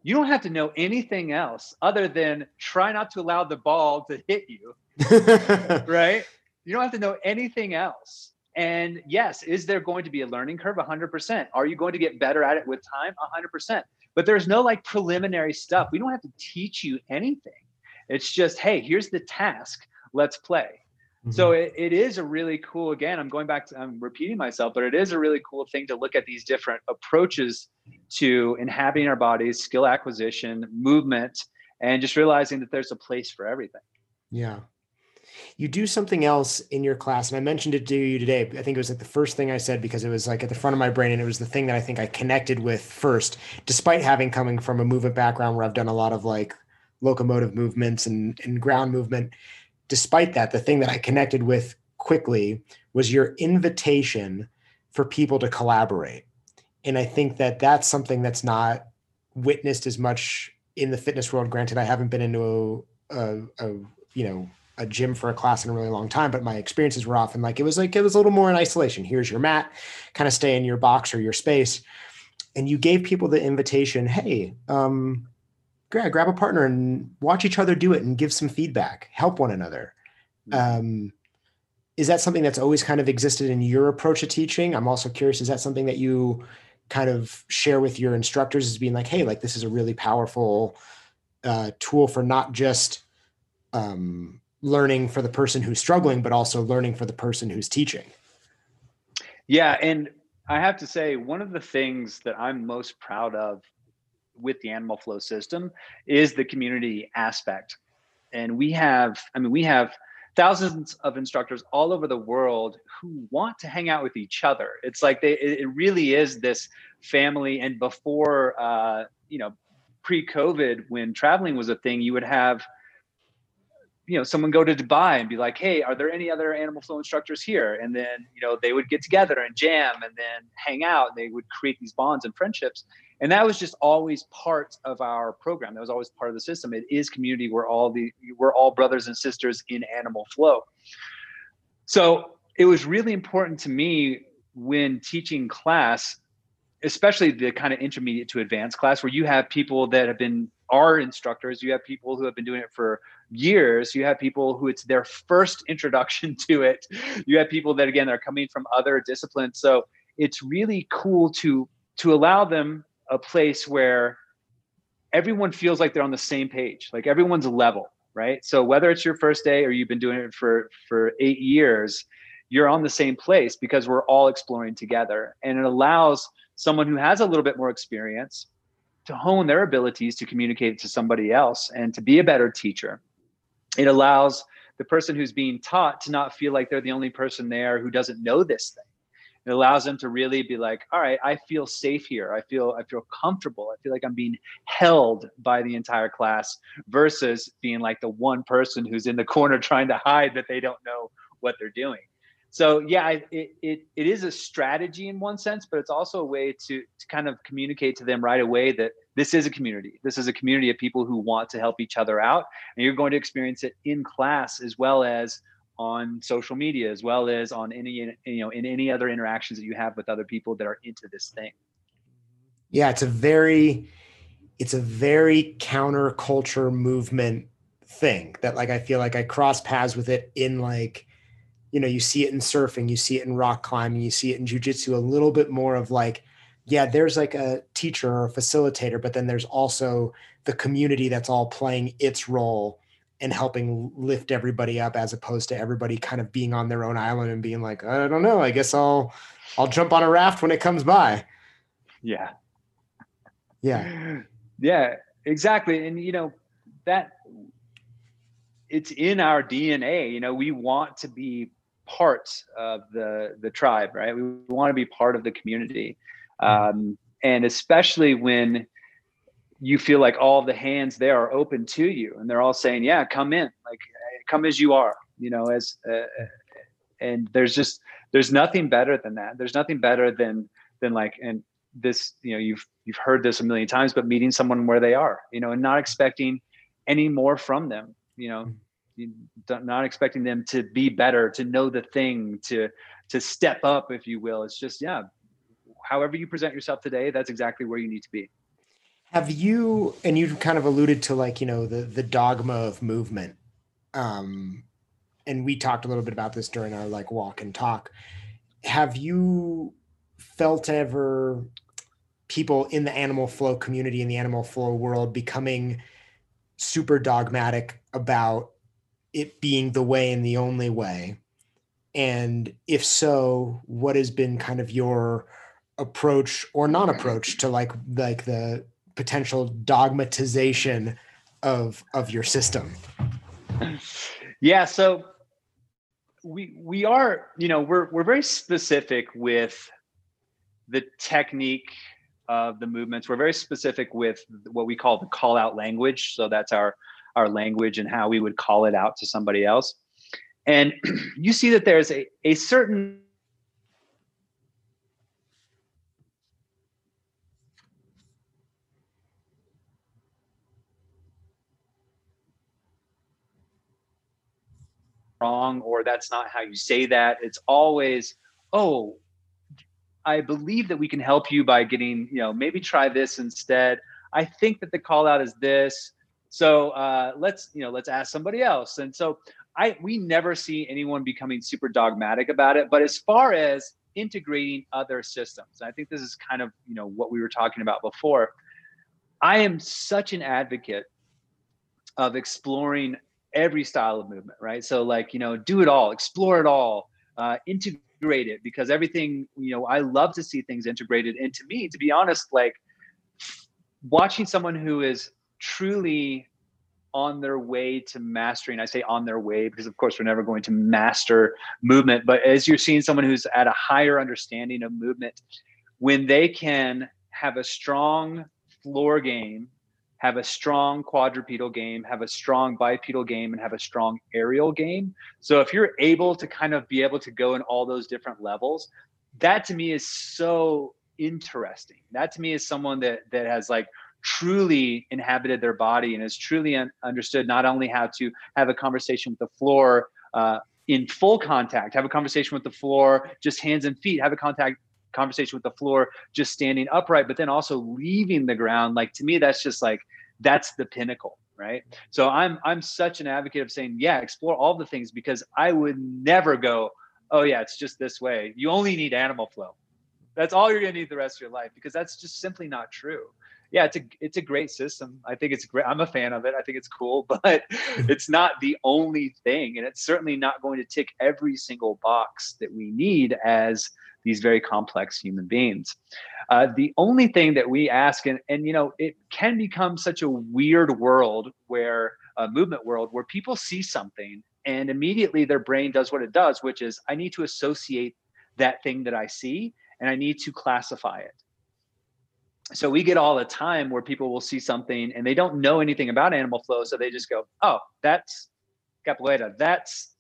You don't have to know anything else other than try not to allow the ball to hit you. right? You don't have to know anything else. And yes, is there going to be a learning curve? 100%. Are you going to get better at it with time? 100%. But there's no like preliminary stuff. We don't have to teach you anything. It's just, hey, here's the task. Let's play. Mm-hmm. So it, it is a really cool, again, I'm going back to, I'm repeating myself, but it is a really cool thing to look at these different approaches to inhabiting our bodies, skill acquisition, movement, and just realizing that there's a place for everything. Yeah. you do something else in your class and i mentioned it to you today i think it was like the first thing i said because it was like at the front of my brain and it was the thing that i think i connected with first despite having coming from a movement background where i've done a lot of like locomotive movements and, and ground movement despite that the thing that i connected with quickly was your invitation for people to collaborate and i think that that's something that's not witnessed as much in the fitness world granted i haven't been into a, a, a you know a gym for a class in a really long time, but my experiences were often like it was like it was a little more in isolation. Here's your mat, kind of stay in your box or your space. And you gave people the invitation, hey, um, grab, grab a partner and watch each other do it and give some feedback, help one another. Um, is that something that's always kind of existed in your approach to teaching? I'm also curious, is that something that you kind of share with your instructors as being like, hey, like this is a really powerful uh, tool for not just um, learning for the person who's struggling, but also learning for the person who's teaching. Yeah. And I have to say, one of the things that I'm most proud of with the Animal Flow system is the community aspect. And we have, I mean, we have thousands of instructors all over the world who want to hang out with each other. It's like they, it really is this family. And before, uh, you know, pre COVID, when traveling was a thing, you would have you know someone go to dubai and be like hey are there any other animal flow instructors here and then you know they would get together and jam and then hang out and they would create these bonds and friendships and that was just always part of our program. That was always part of the system. It is community we're all the we're all brothers and sisters in animal flow. So it was really important to me when teaching class especially the kind of intermediate to advanced class where you have people that have been our instructors you have people who have been doing it for years you have people who it's their first introduction to it you have people that again are coming from other disciplines. So it's really cool to to allow them a place where everyone feels like they're on the same page like everyone's level right? So whether it's your first day or you've been doing it for for eight years you're on the same place because we're all exploring together. And it allows someone who has a little bit more experience to hone their abilities to communicate to somebody else and to be a better teacher. It allows the person who's being taught to not feel like they're the only person there who doesn't know this thing it allows them to really be like all right i feel safe here. I feel i feel comfortable. I feel like i'm being held by the entire class versus being like the one person who's in the corner trying to hide that they don't know what they're doing. So yeah it, it, it is a strategy in one sense but it's also a way to, to kind of communicate to them right away that this is a community. This is a community of people who want to help each other out and you're going to experience it in class as well as on social media as well as on any you know in any other interactions that you have with other people that are into this thing. Yeah it's a very it's a very counterculture movement thing that like i feel like i cross paths with it in like you know, you see it in surfing, you see it in rock climbing, you see it in jujitsu, a little bit more of like, yeah, there's like a teacher or a facilitator, but then there's also the community that's all playing its role and helping lift everybody up as opposed to everybody kind of being on their own island and being like, I don't know, I guess I'll I'll jump on a raft when it comes by. Yeah. Yeah. Yeah, exactly. And you know, that it's in our DNA. You know, we want to be part of the the tribe, right? We want to be part of the community, mm-hmm. um, and especially when you feel like all the hands there are open to you, and they're all saying, "Yeah, come in, like come as you are," you know, as uh, and there's just there's nothing better than that. There's nothing better than than like and this you know you've you've heard this a million times, but meeting someone where they are, you know, and not expecting any more from them, you know. Mm-hmm not expecting them to be better, to know the thing, to to step up, if you will. It's just yeah, however you present yourself today, that's exactly where you need to be. Have you and you kind of alluded to like you know the the dogma of movement, um, and we talked a little bit about this during our like walk and talk. Have you felt ever people in the animal flow community in the animal flow world becoming super dogmatic about it being the way and the only way? And if so, what has been kind of your approach or non-approach to like like the potential dogmatization of of your system? Yeah, so we we are you know we're we're very specific with the technique of the movements. We're very specific with what we call the call out language. So that's our our language and how we would call it out to somebody else. And you see that there's a, a certain wrong or that's not how you say that. It's always, oh, I believe that we can help you by getting, you know, maybe try this instead. I think that the call out is this. So uh, let's, you know, let's ask somebody else. And so I we never see anyone becoming super dogmatic about it. But as far as integrating other systems, I think this is kind of, you know, what we were talking about before. I am such an advocate of exploring every style of movement, right? So like, you know, do it all, explore it all, uh, integrate it because everything, you know, I love to see things integrated. And to me, to be honest, like watching someone who is truly on their way to mastering, I say on their way because of course we're never going to master movement, but as you're seeing someone who's at a higher understanding of movement, when they can have a strong floor game have a strong quadrupedal game, have a strong bipedal game, and have a strong aerial game. So if you're able to kind of be able to go in all those different levels, that to me is so interesting. That to me is someone that that has like truly inhabited their body and has truly un- understood not only how to have a conversation with the floor uh, in full contact, have a conversation with the floor, just hands and feet, have a contact conversation with the floor just standing upright but then also leaving the ground. Like to me that's just like that's the pinnacle right? So i'm i'm such an advocate of saying yeah explore all the things because i would never go oh yeah it's just this way. You only need animal flow. That's all you're going to need the rest of your life because that's just simply not true yeah it's a it's a great system i think it's great i'm a fan of it i think it's cool but it's not the only thing and it's certainly not going to tick every single box that we need as these very complex human beings. Uh, the only thing that we ask, and, and you know, it can become such a weird world where a movement world where people see something and immediately their brain does what it does, which is I need to associate that thing that I see and I need to classify it. So we get all the time where people will see something and they don't know anything about animal flow. So they just go, oh, that's capoeira, that's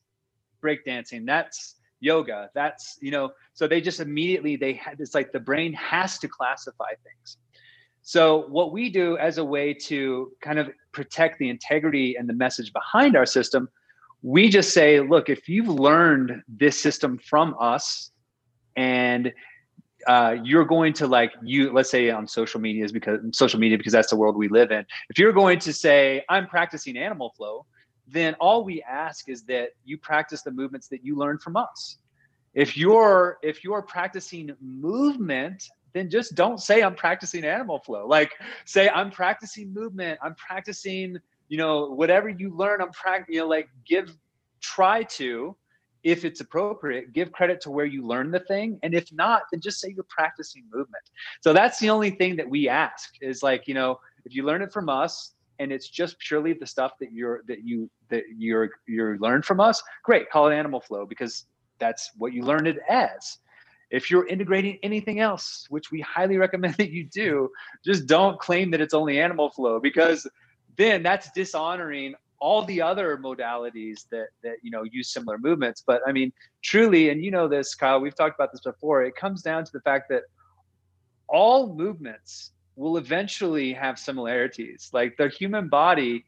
breakdancing, that's yoga that's you know so they just immediately they had it's like the brain has to classify things so what we do as a way to kind of protect the integrity and the message behind our system we just say look if you've learned this system from us and uh, you're going to like you let's say on social media is because social media because that's the world we live in if you're going to say i'm practicing animal flow then all we ask is that you practice the movements that you learn from us. If you're if you're practicing movement, then just don't say I'm practicing animal flow. Like say I'm practicing movement, I'm practicing, you know, whatever you learn, I'm practicing, you know, like give try to if it's appropriate, give credit to where you learn the thing. And if not, then just say you're practicing movement. So that's the only thing that we ask is like, you know, if you learn it from us, and it's just purely the stuff that you're that you that you're you're learned from us great call it animal flow because that's what you learned it as if you're integrating anything else which we highly recommend that you do just don't claim that it's only animal flow because then that's dishonoring all the other modalities that that you know use similar movements but i mean truly and you know this kyle we've talked about this before it comes down to the fact that all movements will eventually have similarities. Like the human body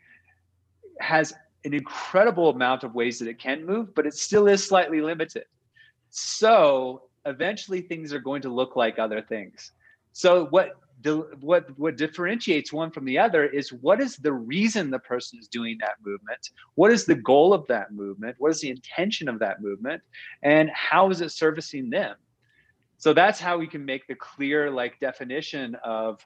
has an incredible amount of ways that it can move, but it still is slightly limited. So eventually things are going to look like other things. So what what what differentiates one from the other is what is the reason the person is doing that movement? What is the goal of that movement? What is the intention of that movement? And how is it servicing them? So that's how we can make the clear like definition of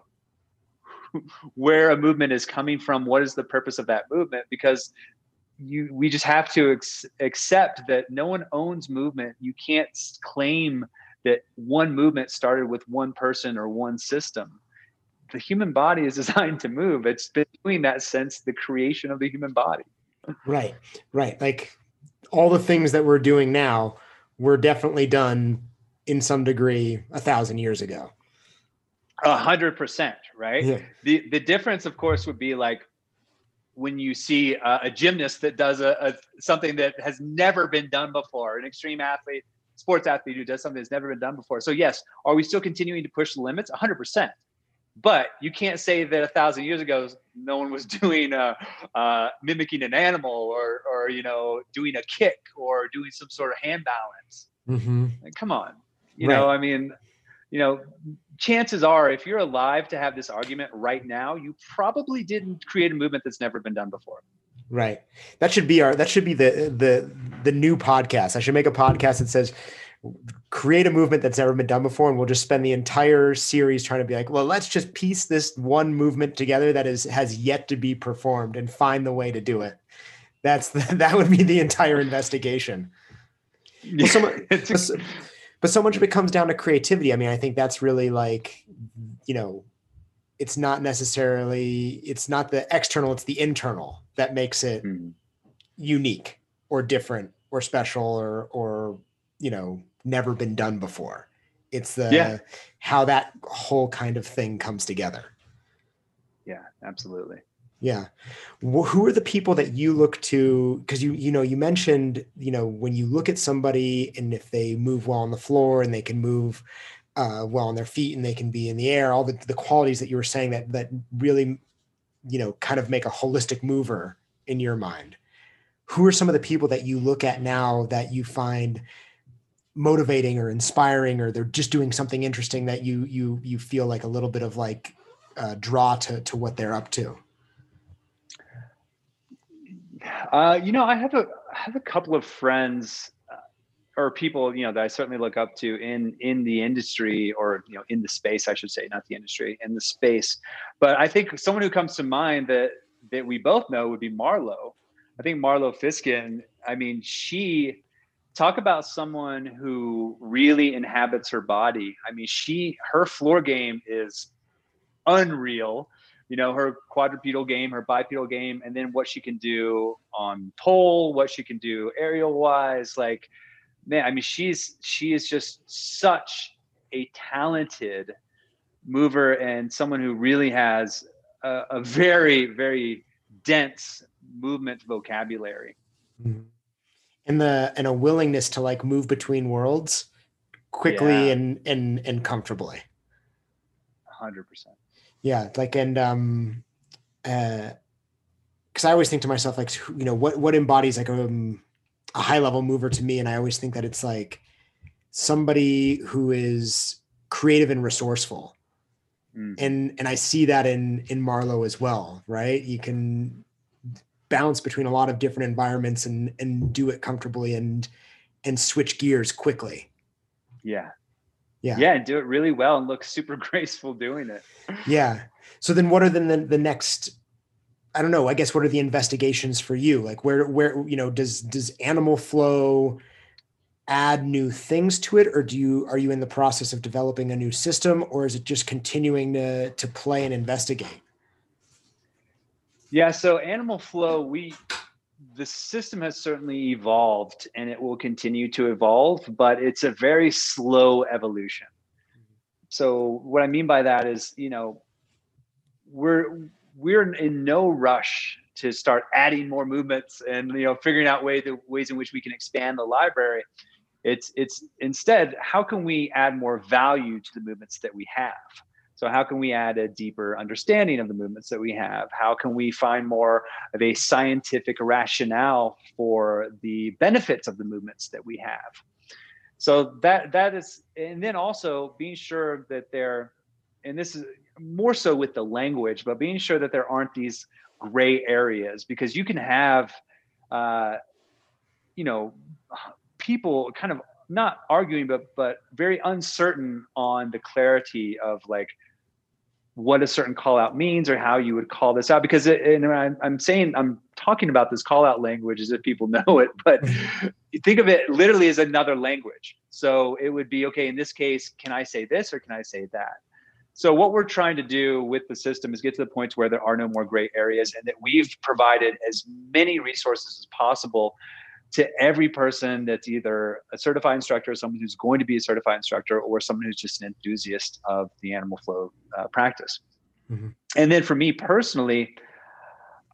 where a movement is coming from what is the purpose of that movement because you we just have to ex- accept that no one owns movement. You can't claim that one movement started with one person or one system the human body is designed to move it's been doing that since the creation of the human body right right like all the things that we're doing now were definitely done in some degree a thousand years ago. A hundred percent, right? Yeah. The the difference, of course, would be like when you see a, a gymnast that does a, a, something that has never been done before, an extreme athlete, sports athlete who does something that's never been done before. So yes, are we still continuing to push the limits? 100%. But you can't say that a thousand years ago no one was doing uh, uh, mimicking an animal or or you know doing a kick or doing some sort of hand balance. Mm-hmm. Like, come on, you right. know. I mean, you know, chances are if you're alive to have this argument right now, you probably didn't create a movement that's never been done before. Right. That should be our that should be the the the new podcast. I should make a podcast that says create a movement that's never been done before and we'll just spend the entire series trying to be like well let's just piece this one movement together that is has yet to be performed and find the way to do it. That's the, that would be the entire investigation. Well, so, but, but so much of it comes down to creativity. I mean i think that's really like you know it's not necessarily it's not the external it's the internal that makes it mm-hmm. unique or different or special or or you know never been done before. It's the yeah. how that whole kind of thing comes together. Yeah, absolutely. Yeah. Who are the people that you look to? Because you, you know, you mentioned, you know, when you look at somebody and if they move well on the floor and they can move uh, well on their feet and they can be in the air, all the, the qualities that you were saying that that really, you know, kind of make a holistic mover in your mind. Who are some of the people that you look at now that you find motivating or inspiring or they're just doing something interesting that you you you feel like a little bit of like uh, draw to to what they're up to? Uh, you know i have a I have a couple of friends uh, or people you know that i certainly look up to in in the industry or you know in the space i should say not the industry in the space. But i think someone who comes to mind that that we both know would be marlo. I think marlo Fisken i mean she talk about someone who really inhabits her body. I mean, she her floor game is unreal. You know, her quadrupedal game, her bipedal game, and then what she can do on pole, what she can do aerial wise. Like, man, I mean, she's she is just such a talented mover and someone who really has a, a very, very dense movement vocabulary. Mm-hmm and the and a willingness to like move between worlds quickly yeah. and and and comfortably. Hundred percent. Yeah, like and um, uh, because I always think to myself like you know what what embodies like a, um, a high level mover to me, and I always think that it's like somebody who is creative and resourceful. Mm. And and I see that in in marlo as well, right? You can bounce between a lot of different environments and and do it comfortably and and switch gears quickly. Yeah. Yeah. Yeah, and do it really well and look super graceful doing it. yeah. So then what are then the, the next I don't know, I guess what are the investigations for you? Like where where you know, does does animal flow add new things to it or do you are you in the process of developing a new system or is it just continuing to to play and investigate? Yeah, so Animal Flow, we the system has certainly evolved and it will continue to evolve, but it's a very slow evolution. So what I mean by that is, you know, we're we're in no rush to start adding more movements and you know figuring out way the ways in which we can expand the library. It's it's instead how can we add more value to the movements that we have? So, how can we add a deeper understanding of the movements that we have? How can we find more of a scientific rationale for the benefits of the movements that we have? So that that is, and then also being sure that there, and this is more so with the language, but being sure that there aren't these gray areas because you can have, uh, you know, people kind of not arguing but but very uncertain on the clarity of like what a certain call out means or how you would call this out because it, and I'm, I'm saying i'm talking about this call out language as if people know it but think of it literally as another language. So it would be okay in this case can i say this or can i say that? So what we're trying to do with the system is get to the point where there are no more gray areas and that we've provided as many resources as possible to every person that's either a certified instructor, someone who's going to be a certified instructor, or someone who's just an enthusiast of the animal flow uh, practice. Mm-hmm. And then for me personally,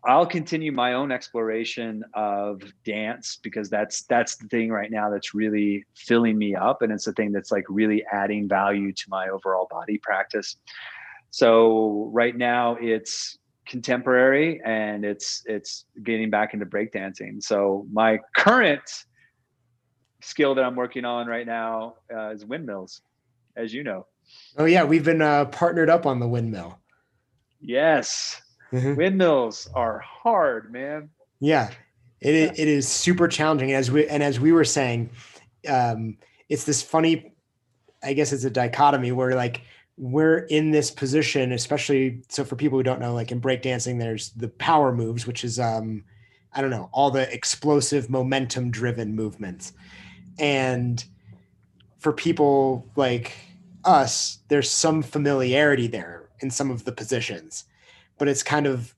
I'll continue my own exploration of dance because that's that's the thing right now that's really filling me up and it's the thing that's like really adding value to my overall body practice. So right now it's contemporary and it's it's getting back into breakdancing. So my current skill that I'm working on right now uh, is windmills, as you know. Oh yeah, we've been uh, partnered up on the windmill. Yes, Mm-hmm. Windmills are hard, man. Yeah, it is, it is super challenging. As we and as we were saying, um, it's this funny. I guess it's a dichotomy where like we're in this position, especially so for people who don't know, like in breakdancing, there's the power moves, which is um, I don't know, all the explosive momentum driven movements. And for people like us, there's some familiarity there in some of the positions but it's kind of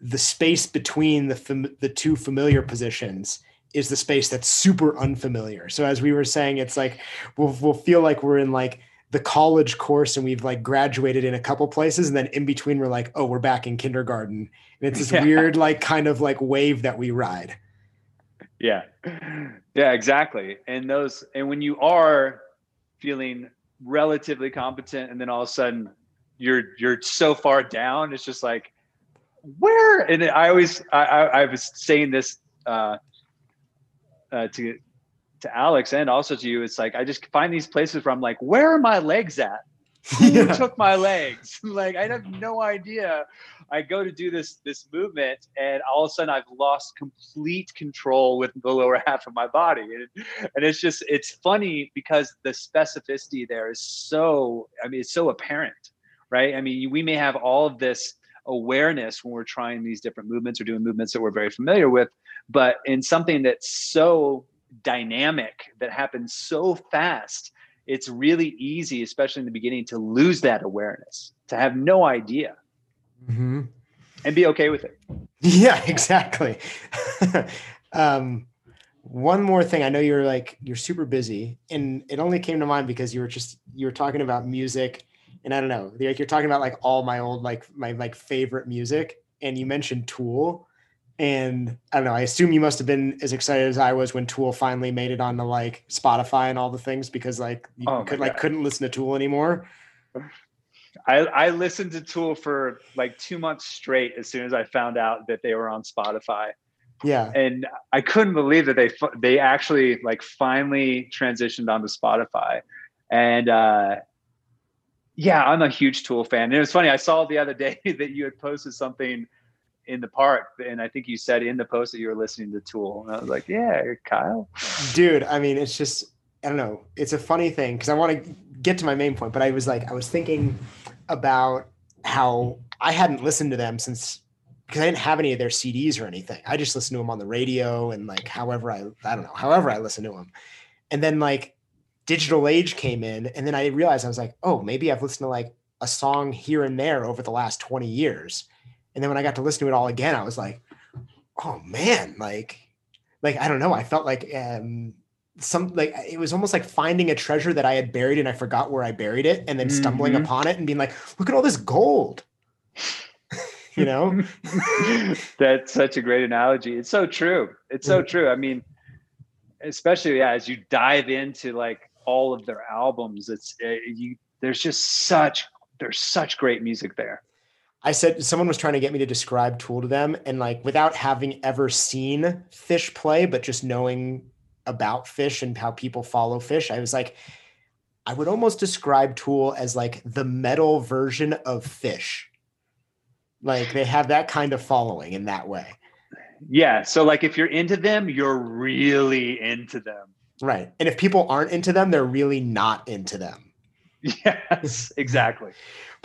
the space between the fam- the two familiar positions is the space that's super unfamiliar. So as we were saying, it's like we'll we'll feel like we're in like the college course and we've like graduated in a couple places and then in between we're like, oh, we're back in kindergarten. And it's this yeah. weird like kind of like wave that we ride. Yeah. Yeah, exactly. And those and when you are feeling relatively competent and then all of a sudden you're you're so far down. It's just like where? And I always I I, I was saying this uh, uh, to to Alex and also to you. It's like I just find these places where I'm like, where are my legs at? Who yeah. took my legs? like I have no idea. I go to do this this movement, and all of a sudden I've lost complete control with the lower half of my body, and, and it's just it's funny because the specificity there is so I mean it's so apparent right? I mean, we may have all of this awareness when we're trying these different movements or doing movements that we're very familiar with, but in something that's so dynamic that happens so fast, it's really easy, especially in the beginning, to lose that awareness, to have no idea. Mm-hmm. And be okay with it. Yeah, exactly. um, one more thing i know you're like you're super busy and it only came to mind because you were just you were talking about music and I don't know, like you're talking about like all my old like my like favorite music, and you mentioned Tool, and I don't know. I assume you must have been as excited as I was when Tool finally made it on the like Spotify and all the things because like you oh could like couldn't listen to Tool anymore. I, I listened to Tool for like two months straight as soon as I found out that they were on Spotify. Yeah, and I couldn't believe that they they actually like finally transitioned onto Spotify, and uh, yeah, I'm a huge Tool fan. And it was funny. I saw the other day that you had posted something in the park, and I think you said in the post that you were listening to Tool. And I was like, yeah, Kyle. Dude, I mean, it's just I don't know. It's a funny thing because I want to get to my main point, but I was like, I was thinking about how I hadn't listened to them since because I didn't have any of their CDs or anything. I just listened to them on the radio and like however I I don't know, however I listened to them. And then like digital age came in and then i realized i was like oh maybe i've listened to like a song here and there over the last 20 years and then when i got to listen to it all again i was like oh man like like i don't know i felt like um some like it was almost like finding a treasure that i had buried and i forgot where i buried it and then stumbling mm-hmm. upon it and being like look at all this gold you know that's such a great analogy it's so true it's so mm. true i mean especially yeah, as you dive into like all of their albums. It's it, eh, you. There's just such there's such great music there. I said someone was trying to get me to describe Tool to them, and like without having ever seen Phish play, but just knowing about Phish and how people follow Phish, I was like, I would almost describe Tool as like the metal version of Phish. Like they have that kind of following in that way. Yeah. So like if you're into them, you're really into them. Right. And if people aren't into them, they're really not into them. Yes, exactly.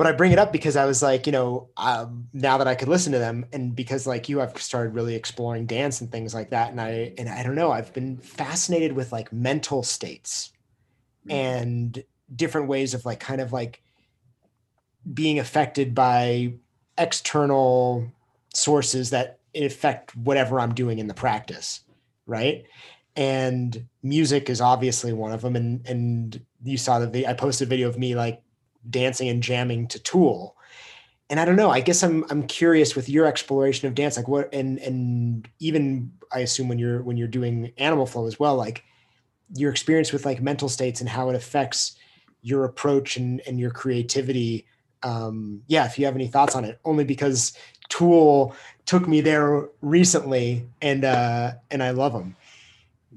But I bring it up because I was like, you know, um, now that I could listen to them, and because like you, I've started really exploring dance and things like that, and I and I don't know, I've been fascinated with like mental states mm-hmm. and different ways of like kind of like being affected by external sources that affect whatever I'm doing in the practice right? And music is obviously one of them. And and you saw that the I posted a video of me like dancing and jamming to Tool. And I don't know. I guess I'm I'm curious with your exploration of dance, like what and and even I assume when you're when you're doing Animal Flow as well, like your experience with like mental states and how it affects your approach and and your creativity. Um, yeah, if you have any thoughts on it, only because Tool took me there recently, and uh, and I love them.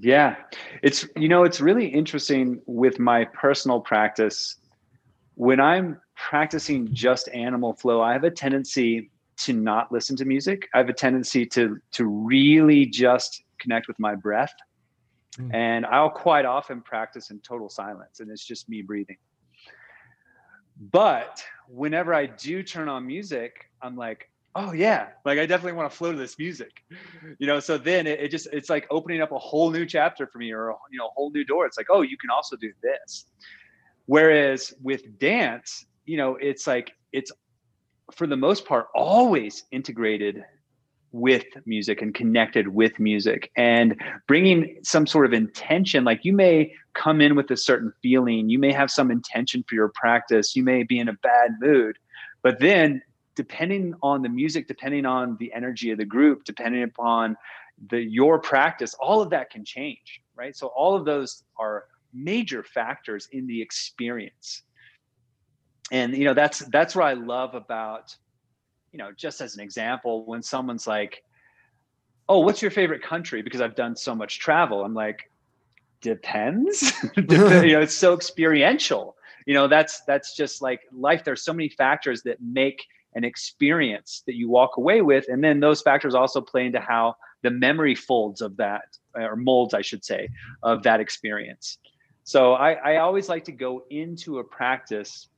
Yeah, it's you know it's really interesting with my personal practice. When I'm practicing just animal flow, I have a tendency to not listen to music. I have a tendency to to really just connect with my breath. Mm. And I'll quite often practice in total silence and it's just me breathing. But whenever I do turn on music, I'm like, oh yeah, like I definitely want to flow to this music, you know. So then it, it, just it's like opening up a whole new chapter for me, or you know, a whole new door. It's like, oh, you can also do this. Whereas with dance, you know, it's like it's for the most part always integrated with music and connected with music and bringing some sort of intention. Like you may come in with a certain feeling you may have some intention for your practice you may be in a bad mood but then depending on the music depending on the energy of the group depending upon the your practice all of that can change right? So all of those are major factors in the experience and you know that's that's what i love about you know, just as an example, when someone's like, "Oh, what's your favorite country?" Because I've done so much travel, I'm like, depends. you know, it's so experiential. You know, that's that's just like life. There's so many factors that make an experience that you walk away with, and then those factors also play into how the memory folds of that, or molds, I should say, of that experience. So I, I always like to go into a practice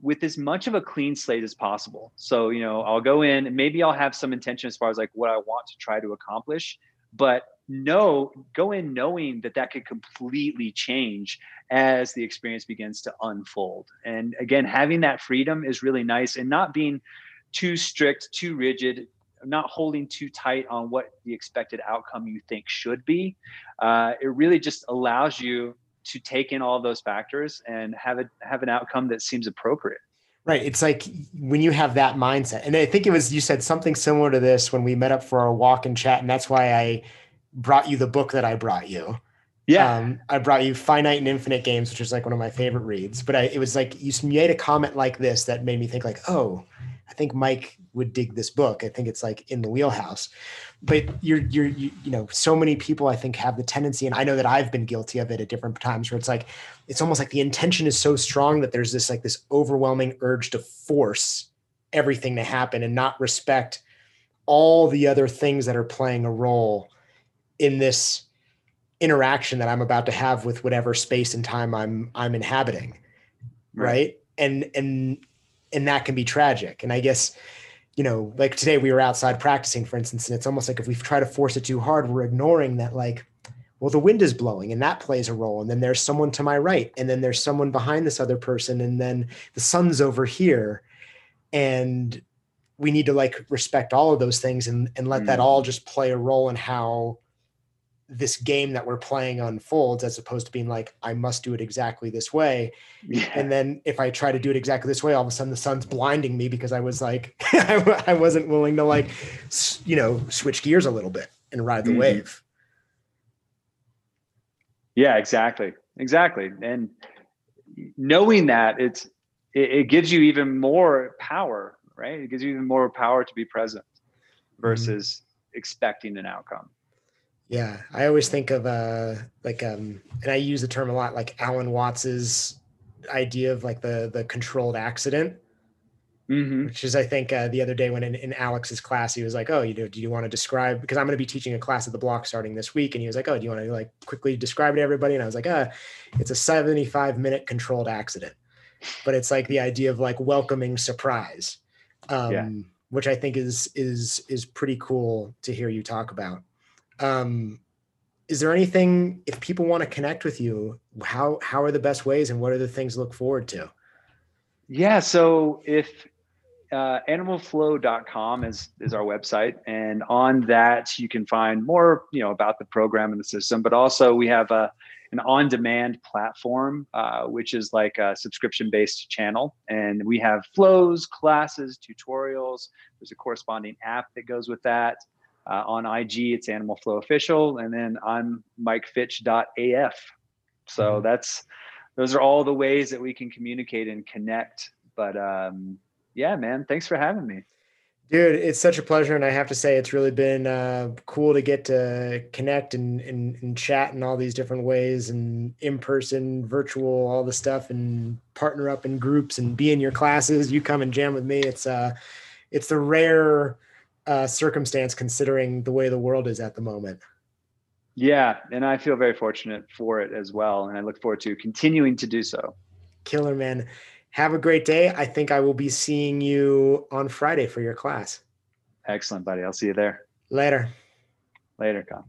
with as much of a clean slate as possible. So, you know, I'll go in and maybe I'll have some intention as far as like what I want to try to accomplish, but no, go in knowing that that could completely change as the experience begins to unfold. And again, having that freedom is really nice and not being too strict, too rigid, not holding too tight on what the expected outcome you think should be. Uh, it really just allows you to take in all of those factors and have it have an outcome that seems appropriate. Right. It's like when you have that mindset. And i think it was you said something similar to this when we met up for our walk and chat and that's why i brought you the book that i brought you. Yeah. Um, i brought you finite and infinite games which is like one of my favorite reads but I, it was like you made a comment like this that made me think like oh i think mike would dig this book. I think it's like in the wheelhouse. But you're you're you, you know so many people i think have the tendency and i know that i've been guilty of it at different times where it's like it's almost like the intention is so strong that there's this like this overwhelming urge to force everything to happen and not respect all the other things that are playing a role in this interaction that i'm about to have with whatever space and time i'm i'm inhabiting. Right, right? and and and that can be tragic and i guess you know, like today we were outside practicing, for instance, and it's almost like if we try to force it too hard, we're ignoring that, like, well, the wind is blowing and that plays a role. And then there's someone to my right, and then there's someone behind this other person, and then the sun's over here. And we need to like respect all of those things and, and let mm. that all just play a role in how this game that we're playing unfolds as opposed to being like i must do it exactly this way yeah. and then if i try to do it exactly this way all of a sudden the sun's blinding me because i was like I, wasn't willing to like you know switch gears a little bit and ride the mm-hmm. wave yeah exactly exactly and knowing that it's it, it, gives you even more power right it gives you even more power to be present mm-hmm. versus mm-hmm. expecting an outcome yeah, I always think of uh like um and I use the term a lot like Alan Watts's idea of like the the controlled accident. Mm-hmm. Which is, I think, uh, the other day when in, in, Alex's class, he was like, "Oh, you know, do you want to describe?" Because I'm going to be teaching a class at the block starting this week, and he was like, "Oh, do you want to like quickly describe it to everybody?" And I was like, "Uh, it's a 75 minute controlled accident, but it's like the idea of like welcoming surprise, um, yeah. which I think is is is pretty cool to hear you talk about." Um, is there anything if people want to connect with you how how are the best ways and what are the things to look forward to yeah so if uh, animalflow.com is is our website, and on that you can find more, you know, about the program and the system. But also we have a an on-demand platform, uh, which is like a subscription-based channel, and we have flows, classes, tutorials. There's a corresponding app that goes with that. Uh, on IG, it's Animal Flow Official, and then I'm MikeFitch.af. So mm-hmm. that's those are all the ways that we can communicate and connect. But um, yeah, man, thanks for having me. Dude, it's such a pleasure. And I have to say, it's really been uh, cool to get to connect and, and, and chat in all these different ways and in person, virtual, all the stuff and partner up in groups and be in your classes. You come and jam with me. It's uh, it's the rare uh, circumstance considering the way the world is at the moment. Yeah. And I feel very fortunate for it as well. And I look forward to continuing to do so. Killer, man have a great day. I think I will be seeing you on Friday for your class. Excellent, buddy. I'll see you there. Later. Later, Con.